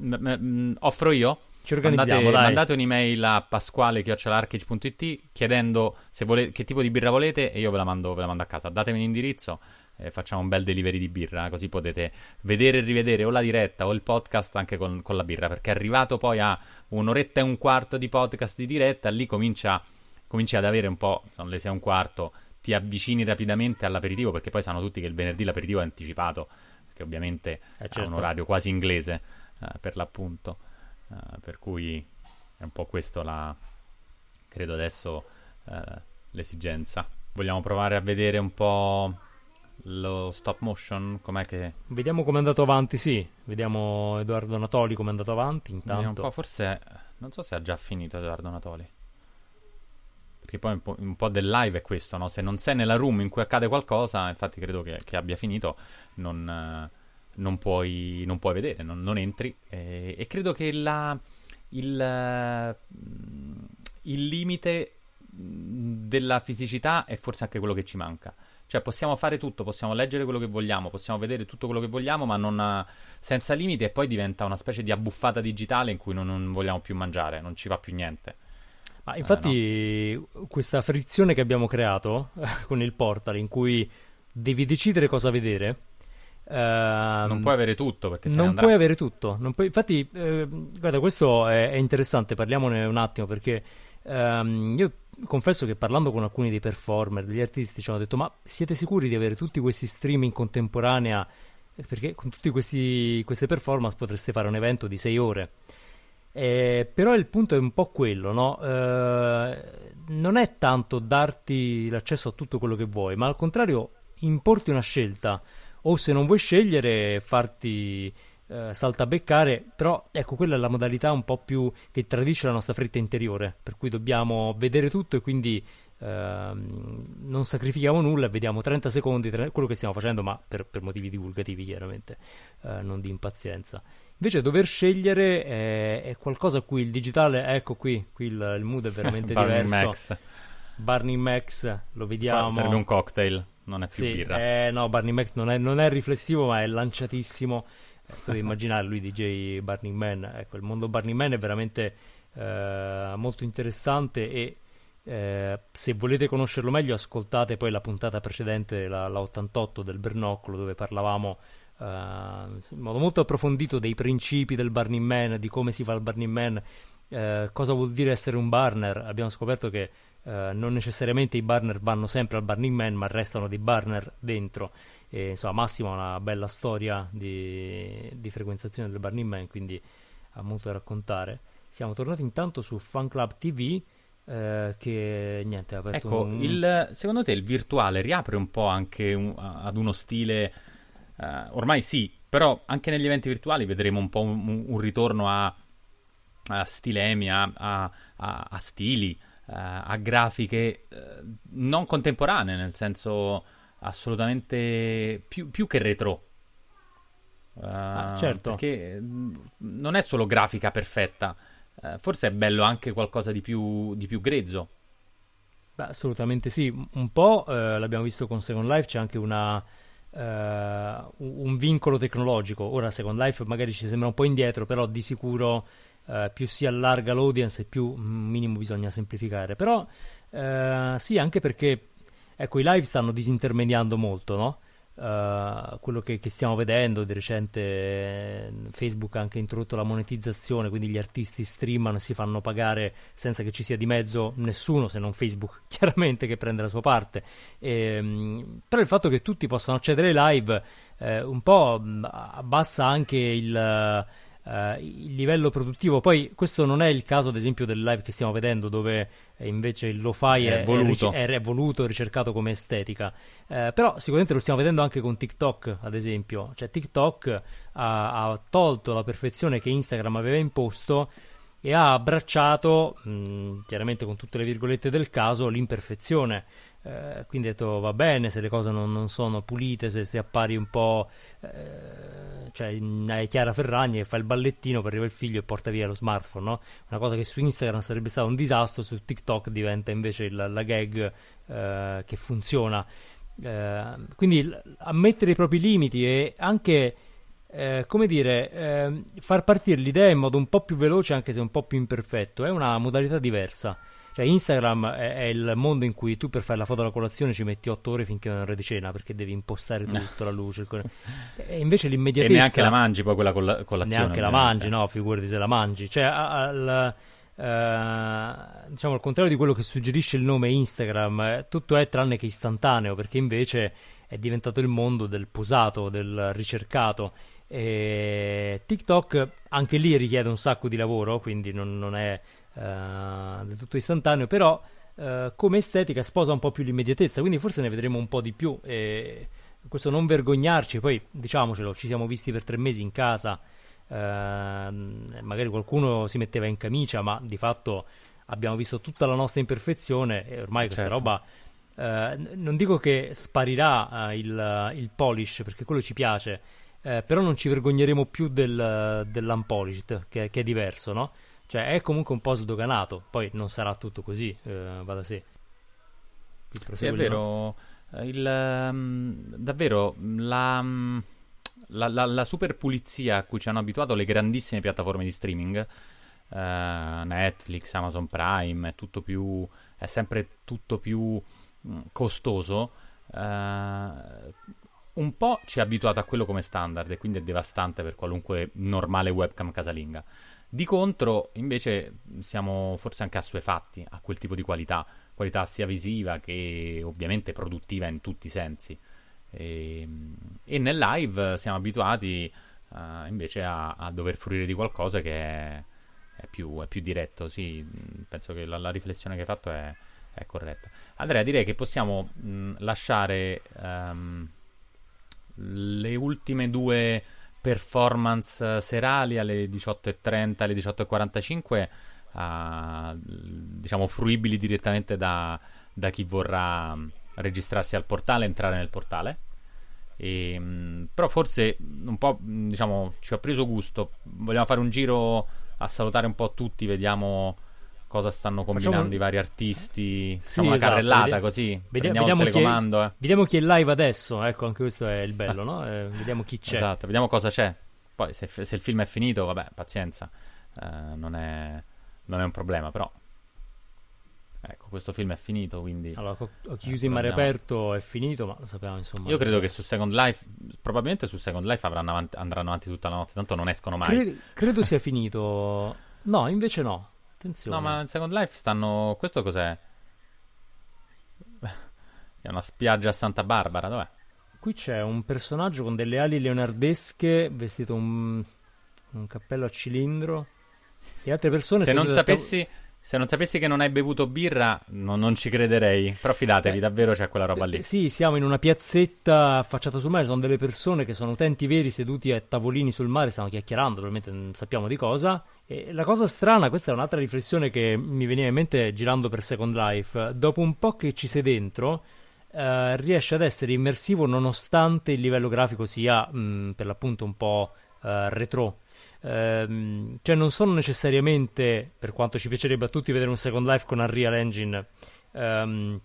mm, offro io. Ci organizziamo, mandate, mandate un'email a pasquale.arcage.it chiedendo se vole- che tipo di birra volete e io ve la mando, ve la mando a casa. Datemi l'indirizzo e facciamo un bel delivery di birra, così potete vedere e rivedere o la diretta o il podcast anche con, con la birra, perché arrivato poi a un'oretta e un quarto di podcast di diretta, lì comincia, cominci ad avere un po', sono le sei e un quarto, ti avvicini rapidamente all'aperitivo, perché poi sanno tutti che il venerdì l'aperitivo è anticipato, che ovviamente Eh, ha certo. un orario quasi inglese eh, per l'appunto. Eh, per cui è un po' questo la credo adesso eh, l'esigenza. Vogliamo provare a vedere un po' lo stop motion? Com'è che. Vediamo come è andato avanti, sì. Vediamo Edoardo Natoli come è andato avanti intanto. forse. Non so se ha già finito Edoardo Natoli. Perché poi un po', un po' del live è questo, no? Se non sei nella room in cui accade qualcosa, infatti credo che, che abbia finito, non, eh, non puoi, non puoi vedere, non, non entri. E, e credo che la, il, eh, il limite mh, della fisicità è forse anche quello che ci manca. Cioè possiamo fare tutto, possiamo leggere quello che vogliamo, possiamo vedere tutto quello che vogliamo, ma non, eh, senza limiti e poi diventa una specie di abbuffata digitale in cui non, non vogliamo più mangiare, non ci va più niente. Ma infatti questa frizione che abbiamo creato con il portal in cui devi decidere cosa vedere. Ehm, Non puoi avere tutto perché non andrà. puoi avere tutto. non puoi- infatti, eh, guarda, questo è, è interessante. Parliamone un attimo perché ehm, io confesso che parlando con alcuni dei performer, degli artisti, ci hanno detto: Ma siete sicuri di avere tutti questi stream in contemporanea? Eh, Perché con tutte queste performance potreste fare un evento di 6 ore. Eh, però il punto è un po' quello, no? Eh, non è tanto darti l'accesso a tutto quello che vuoi, ma al contrario importi una scelta. O se non vuoi scegliere, farti eh, saltabeccare. Però ecco, quella è la modalità un po' più che tradisce la nostra fretta interiore. Per cui dobbiamo vedere tutto e quindi ehm, non sacrifichiamo nulla vediamo 30 secondi, tre- quello che stiamo facendo, ma per, per motivi divulgativi chiaramente, eh, non di impazienza. Invece dover scegliere è, è qualcosa a cui il digitale, ecco qui, qui il, il mood è veramente Burning diverso. Max. Burning Max, lo vediamo. Serve un cocktail, non è più Sì, birra. eh, no, Burning Max non è, non è riflessivo, ma è lanciatissimo. Eh, Potete immaginare lui, DJ Burning Man. Ecco, il mondo Burning Man è veramente eh, molto interessante e eh, se volete conoscerlo meglio, ascoltate poi la puntata precedente, la, la 88 del Bernoccolo, dove parlavamo eh, in modo molto approfondito dei principi del Burning Man, di come si fa il Burning Man, eh, cosa vuol dire essere un burner. Abbiamo scoperto che eh, non necessariamente i burner vanno sempre al Burning Man, ma restano dei burner dentro. E, insomma, Massimo ha una bella storia di, di frequentazione del Burning Man, quindi ha molto da raccontare. Siamo tornati intanto su Fan Club TV. eh, che niente ha aperto Ecco, un... il- secondo te il virtuale riapre un po' anche un- ad uno stile, eh, ormai sì, però anche negli eventi virtuali vedremo un po' un, un ritorno a, a stilemi, a, a- a- stili, a grafiche eh, non contemporanee, nel senso assolutamente più, più che retro. Eh, certo. Perché mm, non è solo grafica perfetta, eh, forse è bello anche qualcosa di più, di più grezzo. Beh, assolutamente sì, un po' eh, l'abbiamo visto con Second Life, c'è anche una, eh, un vincolo tecnologico. Ora Second Life magari ci sembra un po' indietro, però di sicuro eh, più si allarga l'audience e più un minimo bisogna semplificare. Però eh, sì, anche perché ecco, i live stanno disintermediando molto, no? Eh, quello che, che stiamo vedendo di recente eh, Facebook ha anche introdotto la monetizzazione quindi gli artisti streamano e si fanno pagare senza che ci sia di mezzo nessuno se non Facebook chiaramente che prende la sua parte Ehm, però il fatto che tutti possano accedere ai live eh, un po' mh, abbassa anche il, eh, il livello produttivo poi questo non è il caso ad esempio del live che stiamo vedendo dove eh, invece il lo-fi È è, voluto. è, è voluto, ricercato come estetica eh, però sicuramente lo stiamo vedendo anche con TikTok, ad esempio. Cioè TikTok ha, ha tolto la perfezione che Instagram aveva imposto e ha abbracciato, mh, chiaramente con tutte le virgolette del caso, l'imperfezione. Eh, quindi ha detto va bene se le cose non, non sono pulite, se, se appari un po'... eh, cioè hai Chiara Ferragni che fa il ballettino per arrivare il figlio e porta via lo smartphone, no? Una cosa che su Instagram sarebbe stato un disastro, su TikTok diventa invece il- la gag eh, che funziona. Eh, quindi ammettere i propri limiti e anche eh, come dire, eh, far partire l'idea in modo un po' più veloce, anche se un po' più imperfetto, è una modalità diversa. Cioè, Instagram è, è, il mondo in cui tu per fare la foto alla colazione ci metti 8 ore finché non di cena perché devi impostare tutto, la luce. Il... E invece l'immediatezza. E neanche la mangi poi quella colla- colazione. Neanche la mangi, no, figurati se la mangi. Cioè, al, uh, diciamo al contrario di quello che suggerisce il nome Instagram, eh, tutto è tranne che istantaneo perché invece è diventato il mondo del posato, del ricercato. E TikTok anche lì richiede un sacco di lavoro, quindi non, non è del tutto istantaneo, però uh, come estetica sposa un po' più l'immediatezza, quindi forse ne vedremo un po' di più. E questo non vergognarci, poi diciamocelo, ci siamo visti per tre mesi in casa, uh, magari qualcuno si metteva in camicia, ma di fatto abbiamo visto tutta la nostra imperfezione e ormai questa certo. roba... Uh, non dico che sparirà uh, il, il, polish perché quello ci piace, uh, però non ci vergogneremo più del, dell'unpolished, che, che, è diverso, no? Cioè è comunque un po' sdoganato, poi non sarà tutto così, eh, va da sé. Sì, è vero, eh, il, um, davvero la, um, la, la, la, super pulizia a cui ci hanno abituato le grandissime piattaforme di streaming, uh, Netflix, Amazon Prime, è tutto più, è sempre tutto più mh, costoso. Uh, un po' ci ha abituato a quello come standard e quindi è devastante per qualunque normale webcam casalinga. Di contro, invece, siamo forse anche assuefatti a quel tipo di qualità, qualità sia visiva che ovviamente produttiva in tutti i sensi. E, ehm, e nel live siamo abituati uh, invece a, a, dover fruire di qualcosa che è, è, più, è più, diretto. Sì, penso che la, la, riflessione che hai fatto è, è corretta. Andrea, direi che possiamo mh, lasciare um, le ultime due performance serali alle 18.30, alle 18.45, uh, diciamo fruibili direttamente da, da, chi vorrà registrarsi al portale, entrare nel portale. E, mh, però forse un po' diciamo ci ho preso gusto. Vogliamo fare un giro a salutare un po' tutti, vediamo cosa stanno combinando Facciamo... i vari artisti. Sì, una esatto, carrellata così. Vediamo, vediamo. Chi è, eh. Vediamo chi è live adesso. Ecco, anche questo è il bello, no? Eh, vediamo chi c'è. Esatto, vediamo cosa c'è. Poi se, se il film è finito, vabbè, pazienza. Eh, non, è, non, è, un problema, però. Ecco, questo film è finito, quindi... Allora, ho chiuso in mare aperto, è finito, ma lo sappiamo, insomma... Io credo che su Second Life, probabilmente su Second Life avanti, andranno avanti tutta la notte, tanto non escono mai. Credo, credo sia finito... No, invece no. Attenzione. No, ma in Second Life stanno. Questo cos'è? È una spiaggia a Santa Barbara, dov'è? Qui c'è un personaggio con delle ali leonardesche, vestito un, un cappello a cilindro. E altre persone. Se non sapessi. Tav- se non sapessi che non hai bevuto birra, no, non ci crederei. Però fidatevi, eh, davvero c'è quella roba lì. Sì, siamo in una piazzetta affacciata sul mare. Sono delle persone che sono utenti veri seduti a tavolini sul mare, stanno chiacchierando, probabilmente non sappiamo di cosa. E la cosa strana, questa è un'altra riflessione che mi veniva in mente girando per Second Life. Dopo un po' che ci sei dentro, eh, riesce ad essere immersivo nonostante il livello grafico sia mh, per l'appunto un po' eh, retro ehm, cioè non sono necessariamente, per quanto ci piacerebbe a tutti vedere un Second Life con Unreal Engine, ehm,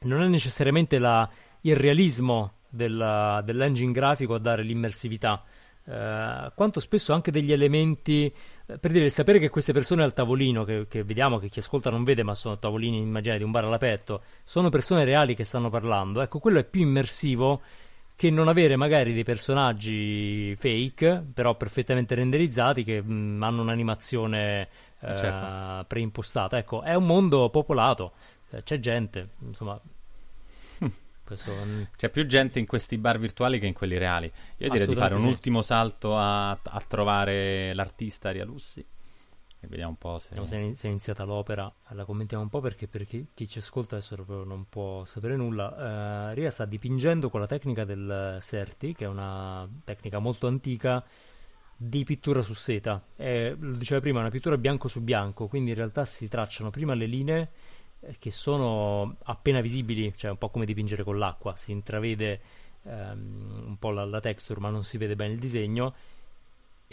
non è necessariamente la, il realismo della, dell'engine grafico a dare l'immersività. Uh, quanto spesso anche degli elementi eh, per dire il sapere che queste persone al tavolino che, che, vediamo che chi ascolta non vede ma sono tavolini immagina di un bar all'aperto sono persone reali che stanno parlando ecco quello è più immersivo che non avere magari dei personaggi fake, però perfettamente renderizzati, che mh, mm, hanno un'animazione eh, certo. preimpostata. Ecco, è un mondo popolato, eh, c'è gente, insomma. Questo... C'è più gente in questi bar virtuali che in quelli reali. Io direi di fare un sì. ultimo salto a, a trovare l'artista Ria Lussi. E vediamo un po' se... Vediamo se è iniziata l'opera, la commentiamo un po' perché per chi, chi ci ascolta adesso proprio non può sapere nulla. Uh, Ria sta dipingendo con la tecnica del Serti, che è una tecnica molto antica di pittura su seta. È, lo diceva prima, una pittura bianco su bianco, quindi in realtà si tracciano prima le linee eh, che sono appena visibili, cioè un po' come dipingere con l'acqua, si intravede um, un po' la, la texture ma non si vede bene il disegno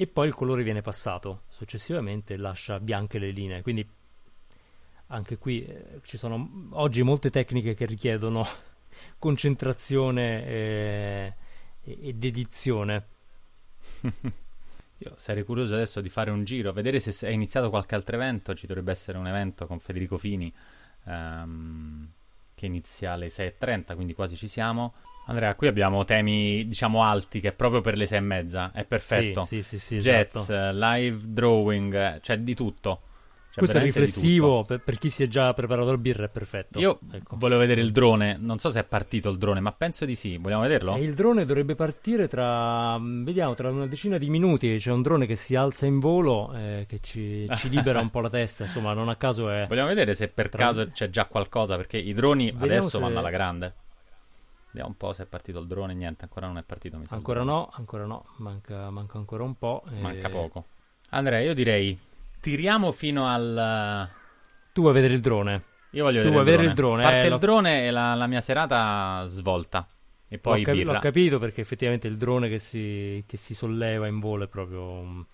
e poi il colore viene passato successivamente lascia bianche le linee quindi anche qui eh, ci sono oggi molte tecniche che richiedono concentrazione e, e, ed edizione Io sarei curioso adesso di fare un giro, vedere se è iniziato qualche altro evento. Ci dovrebbe essere un evento con Federico Fini um, che inizia alle 6.30, quindi quasi ci siamo. Andrea, qui abbiamo temi, diciamo, alti, che proprio per le 6 e mezza. È perfetto. Sì, sì, sì, sì Jets, esatto. live drawing, cioè di tutto. Cioè, Questo è riflessivo per, per, chi si è già preparato il birra, è perfetto. Io ecco. volevo vedere il drone, non so se è partito il drone, ma penso di sì. Vogliamo vederlo? E il drone dovrebbe partire tra, vediamo, tra una decina di minuti. C'è un drone che si alza in volo, eh, che ci, ci, libera un po' la testa. Insomma, non a caso è. Vogliamo vedere se per tra... caso c'è già qualcosa, perché i droni vediamo adesso se... vanno alla grande. Vediamo un po' se è partito il drone. Niente, ancora non è partito. Mi ancora no, ancora no. Manca, manca ancora un po'. E... Manca poco. Andrea, io direi tiriamo fino al tu vuoi vedere il drone? Io voglio tu vedere, il, drone. il drone. Parte eh, il drone e la, la, mia serata svolta. E poi l'ho, capi- l'ho capito perché effettivamente il drone che si, che si solleva in volo è proprio.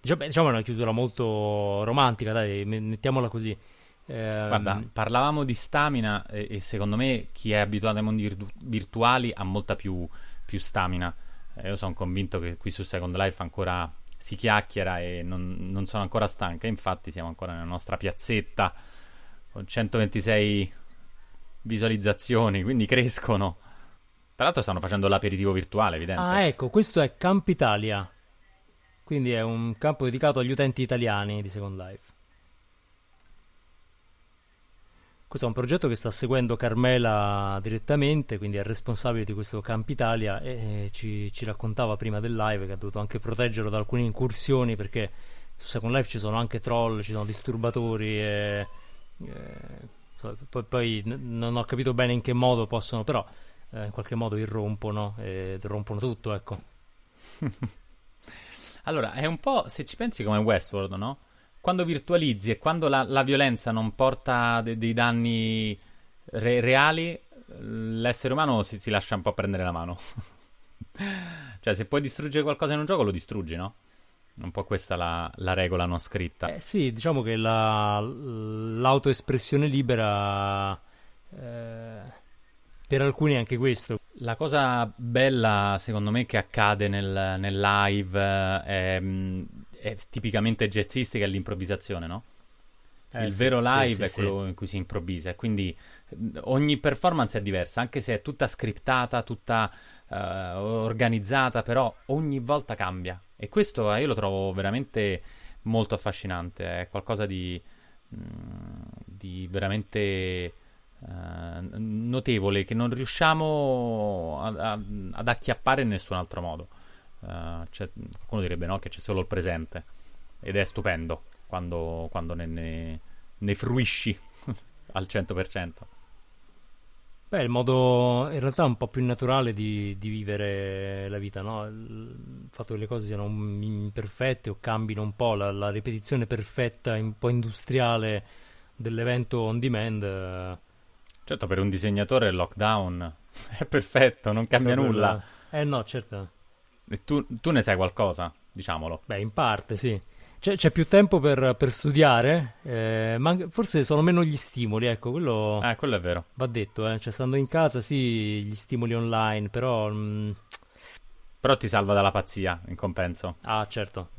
Diciamo, diciamo è una chiusura molto romantica, dai, mettiamola così. Eh, Guarda, parlavamo di stamina e, e, secondo me chi è abituato ai mondi virtu- virtuali ha molta più, più stamina. Eh, io sono convinto che qui su Second Life ancora si chiacchiera e non, non sono ancora stanca. Infatti, siamo ancora nella nostra piazzetta con 126 visualizzazioni, quindi crescono. Tra l'altro, stanno facendo l'aperitivo virtuale, evidente. Ah, ecco, questo è Camp Italia. Quindi è un campo dedicato agli utenti italiani di Second Life. Questo è un progetto che sta seguendo Carmela direttamente, quindi è responsabile di questo Camp Italia e ci, ci, raccontava prima del live che ha dovuto anche proteggerlo da alcune incursioni perché su Second Life ci sono anche troll, ci sono disturbatori e, e poi, poi, non ho capito bene in che modo possono, però eh, in qualche modo irrompono e rompono tutto, ecco. allora, è un po', se ci pensi come Westworld, no? Quando virtualizzi e quando la, la violenza non porta de- dei danni re- reali, l'essere umano si, si, lascia un po' prendere la mano. cioè, se puoi distruggere qualcosa in un gioco, lo distruggi, no? Un po' questa la, la regola non scritta. Eh, sì, diciamo che la, l'autoespressione libera. Eh, per alcuni anche questo. La cosa bella, secondo me, che accade nel, nel live eh, è è tipicamente jazzistica è l'improvvisazione, no? Eh, il sì, vero live sì, è sì, quello in cui si improvvisa, quindi ogni performance è diversa, anche se è tutta scriptata, tutta uh, organizzata, però ogni volta cambia. E questo eh, io lo trovo veramente molto affascinante, è qualcosa di, mm, di veramente uh, notevole che non riusciamo a, a, ad acchiappare in nessun altro modo. Uh, qualcuno direbbe no, che c'è solo il presente ed è stupendo quando, quando ne, ne, ne, fruisci al 100%. Beh, il modo in realtà un po' più naturale di, di vivere la vita, no? Il fatto che le cose siano imperfette o cambino un po', la, la ripetizione perfetta, un po' industriale dell'evento on demand. Certo, per un disegnatore il lockdown è perfetto, non cambia nulla. Eh no, certo. E tu, tu, ne sai qualcosa, diciamolo. Beh, in parte sì. C'è, c'è più tempo per, per studiare, eh, ma forse sono meno gli stimoli, ecco, quello... Eh, quello è vero. Va detto, eh. Cioè, stando in casa, sì, gli stimoli online, però... Mh... Però ti salva dalla pazzia, in compenso. Ah, certo.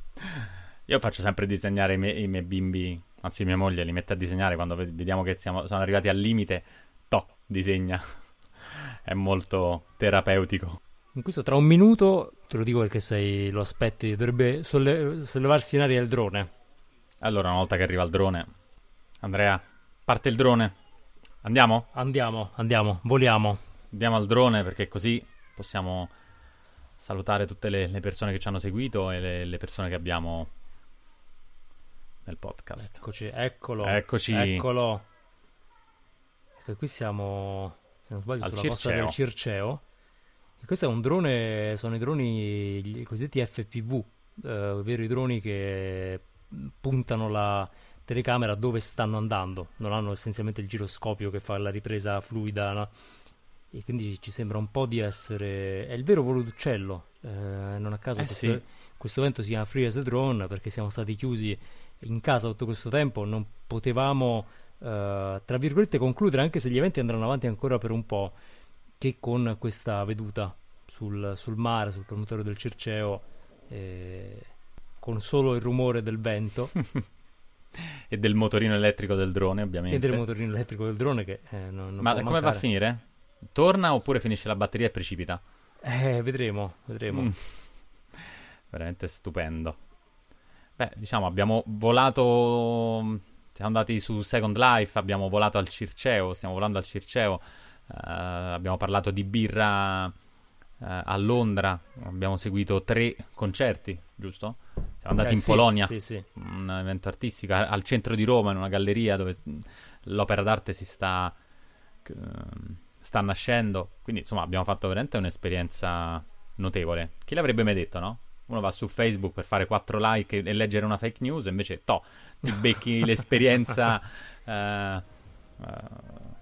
Io faccio sempre disegnare i, mie, i miei bimbi, anzi mia moglie li mette a disegnare quando vediamo che siamo, sono arrivati al limite, toh, disegna. è molto terapeutico. In questo tra un minuto, te lo dico perché sei, lo aspetti, dovrebbe solle- sollevarsi in aria il drone. Allora, una volta che arriva il drone, Andrea, parte il drone. Andiamo? Andiamo, andiamo, voliamo. Andiamo al drone perché così possiamo salutare tutte le, le persone che ci hanno seguito e le, le, persone che abbiamo nel podcast. Eccoci, eccolo. Eccoci. Eccolo. Ecco, qui siamo, se non sbaglio, al sulla Circeo. costa del Circeo. Questo è un drone, sono i droni i cosiddetti FPV, eh, ovvero i droni che puntano la telecamera dove stanno andando, non hanno essenzialmente il giroscopio che fa la ripresa fluida, no? e quindi ci sembra un po' di essere... è il vero volo d'uccello, eh, non a caso eh questo, sì. questo evento si chiama Free as a Drone perché siamo stati chiusi in casa tutto questo tempo, non potevamo, eh, tra virgolette, concludere anche se gli eventi andranno avanti ancora per un po' che con questa veduta sul, sul mare, sul promontorio del Circeo, eh, con solo il rumore del vento. e del motorino elettrico del drone, ovviamente. E del motorino elettrico del drone che eh, non, non Ma come mancare. va a finire? Torna oppure finisce la batteria e precipita? Eh, vedremo, vedremo. Mm. Veramente stupendo. Beh, diciamo, abbiamo volato. Siamo andati su Second Life, abbiamo volato al Circeo, stiamo volando al Circeo. Uh, abbiamo parlato di birra uh, a Londra, abbiamo seguito tre concerti, giusto? Siamo andati eh, in sì, Polonia, sì, sì. un evento artistico al centro di Roma, in una galleria dove l'opera d'arte si sta, uh, sta nascendo. Quindi, insomma, abbiamo fatto veramente un'esperienza notevole. Chi l'avrebbe mai detto, no? Uno va su Facebook per fare quattro like e, e leggere una fake news, e invece, to, ti becchi l'esperienza. Uh, uh,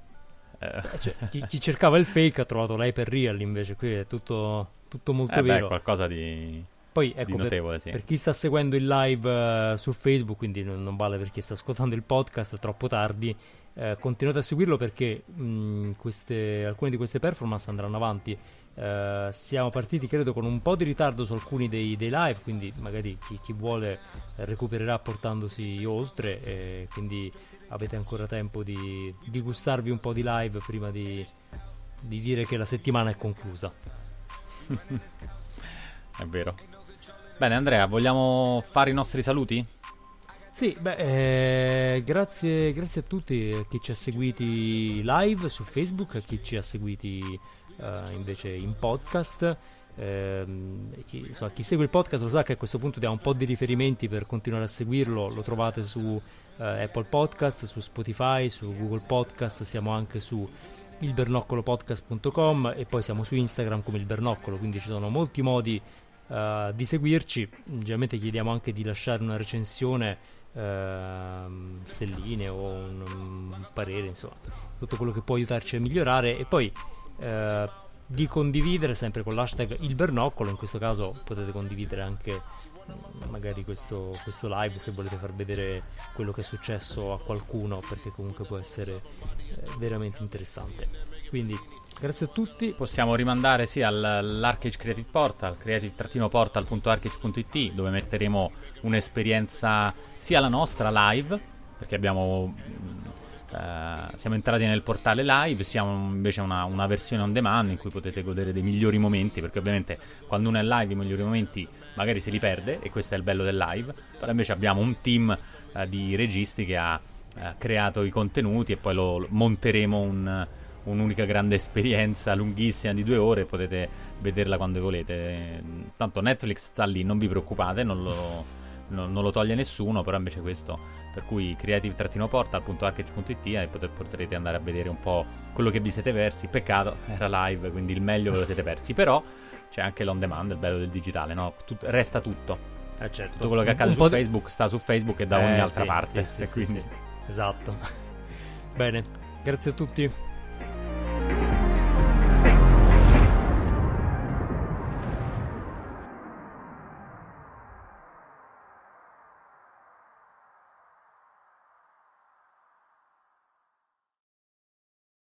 cioè, chi, chi, cercava il fake ha trovato l'hyper real, invece qui è tutto, tutto molto eh vero. Beh, qualcosa di. Poi ecco, di notevole, per, sì. per, chi sta seguendo il live uh, su Facebook, quindi non, non, vale per chi sta ascoltando il podcast, troppo tardi. Uh, continuate a seguirlo perché mh, queste, alcune di queste performance andranno avanti. Uh, siamo partiti credo con un po' di ritardo su alcuni dei, dei live, quindi magari chi, chi, vuole recupererà portandosi oltre, e quindi avete ancora tempo di, di gustarvi un po' di live prima di, di dire che la settimana è conclusa. è vero. Bene Andrea, vogliamo fare i nostri saluti? Sì, beh, eh, grazie, grazie a tutti, a chi ci ha seguiti live su Facebook, a chi ci ha seguiti uh, invece in podcast. Eh, chi, insomma, chi segue il podcast lo sa che a questo punto diamo un po' di riferimenti per continuare a seguirlo. Lo trovate su uh, Apple Podcast, su Spotify, su Google Podcast, siamo anche su ilbernoccolopodcast.com e poi siamo su Instagram come il Bernoccolo, quindi ci sono molti modi uh, di seguirci. Generalmente chiediamo anche di lasciare una recensione. Uh, stelline o un, un, parere, insomma, tutto quello che può aiutarci a migliorare. E poi uh, di condividere sempre con l'hashtag il bernoccolo. In questo caso potete condividere anche magari questo, questo, live se volete far vedere quello che è successo a qualcuno, perché comunque può essere eh, veramente interessante. Quindi grazie a tutti. Possiamo rimandare sì all'Arcage Creative Portal, creative-portal.arcage.it, dove metteremo un'esperienza sia la nostra live, perché abbiamo Uh, siamo entrati nel portale live, siamo invece una, una, versione on demand in cui potete godere dei migliori momenti, perché ovviamente quando uno è live i migliori momenti magari se li perde e questo è il bello del live, però invece abbiamo un team uh, di registi che ha uh, creato i contenuti e poi lo, lo monteremo un, un'unica grande esperienza lunghissima di due ore, potete vederla quando volete. Tanto Netflix sta lì, non vi preoccupate, non lo, non lo toglie nessuno, però invece questo per cui creative-portal.arcage.it e potrete andare a vedere un po' quello che vi siete persi. Peccato, era live, quindi il meglio ve lo siete persi. Però c'è anche l'on demand, il bello del digitale, no? Tut- resta tutto. Eh certo. Tutto quello che accade su Facebook di... sta su Facebook e da eh, ogni altra sì, parte. Sì, sì, quindi... Esatto. Bene, grazie a tutti.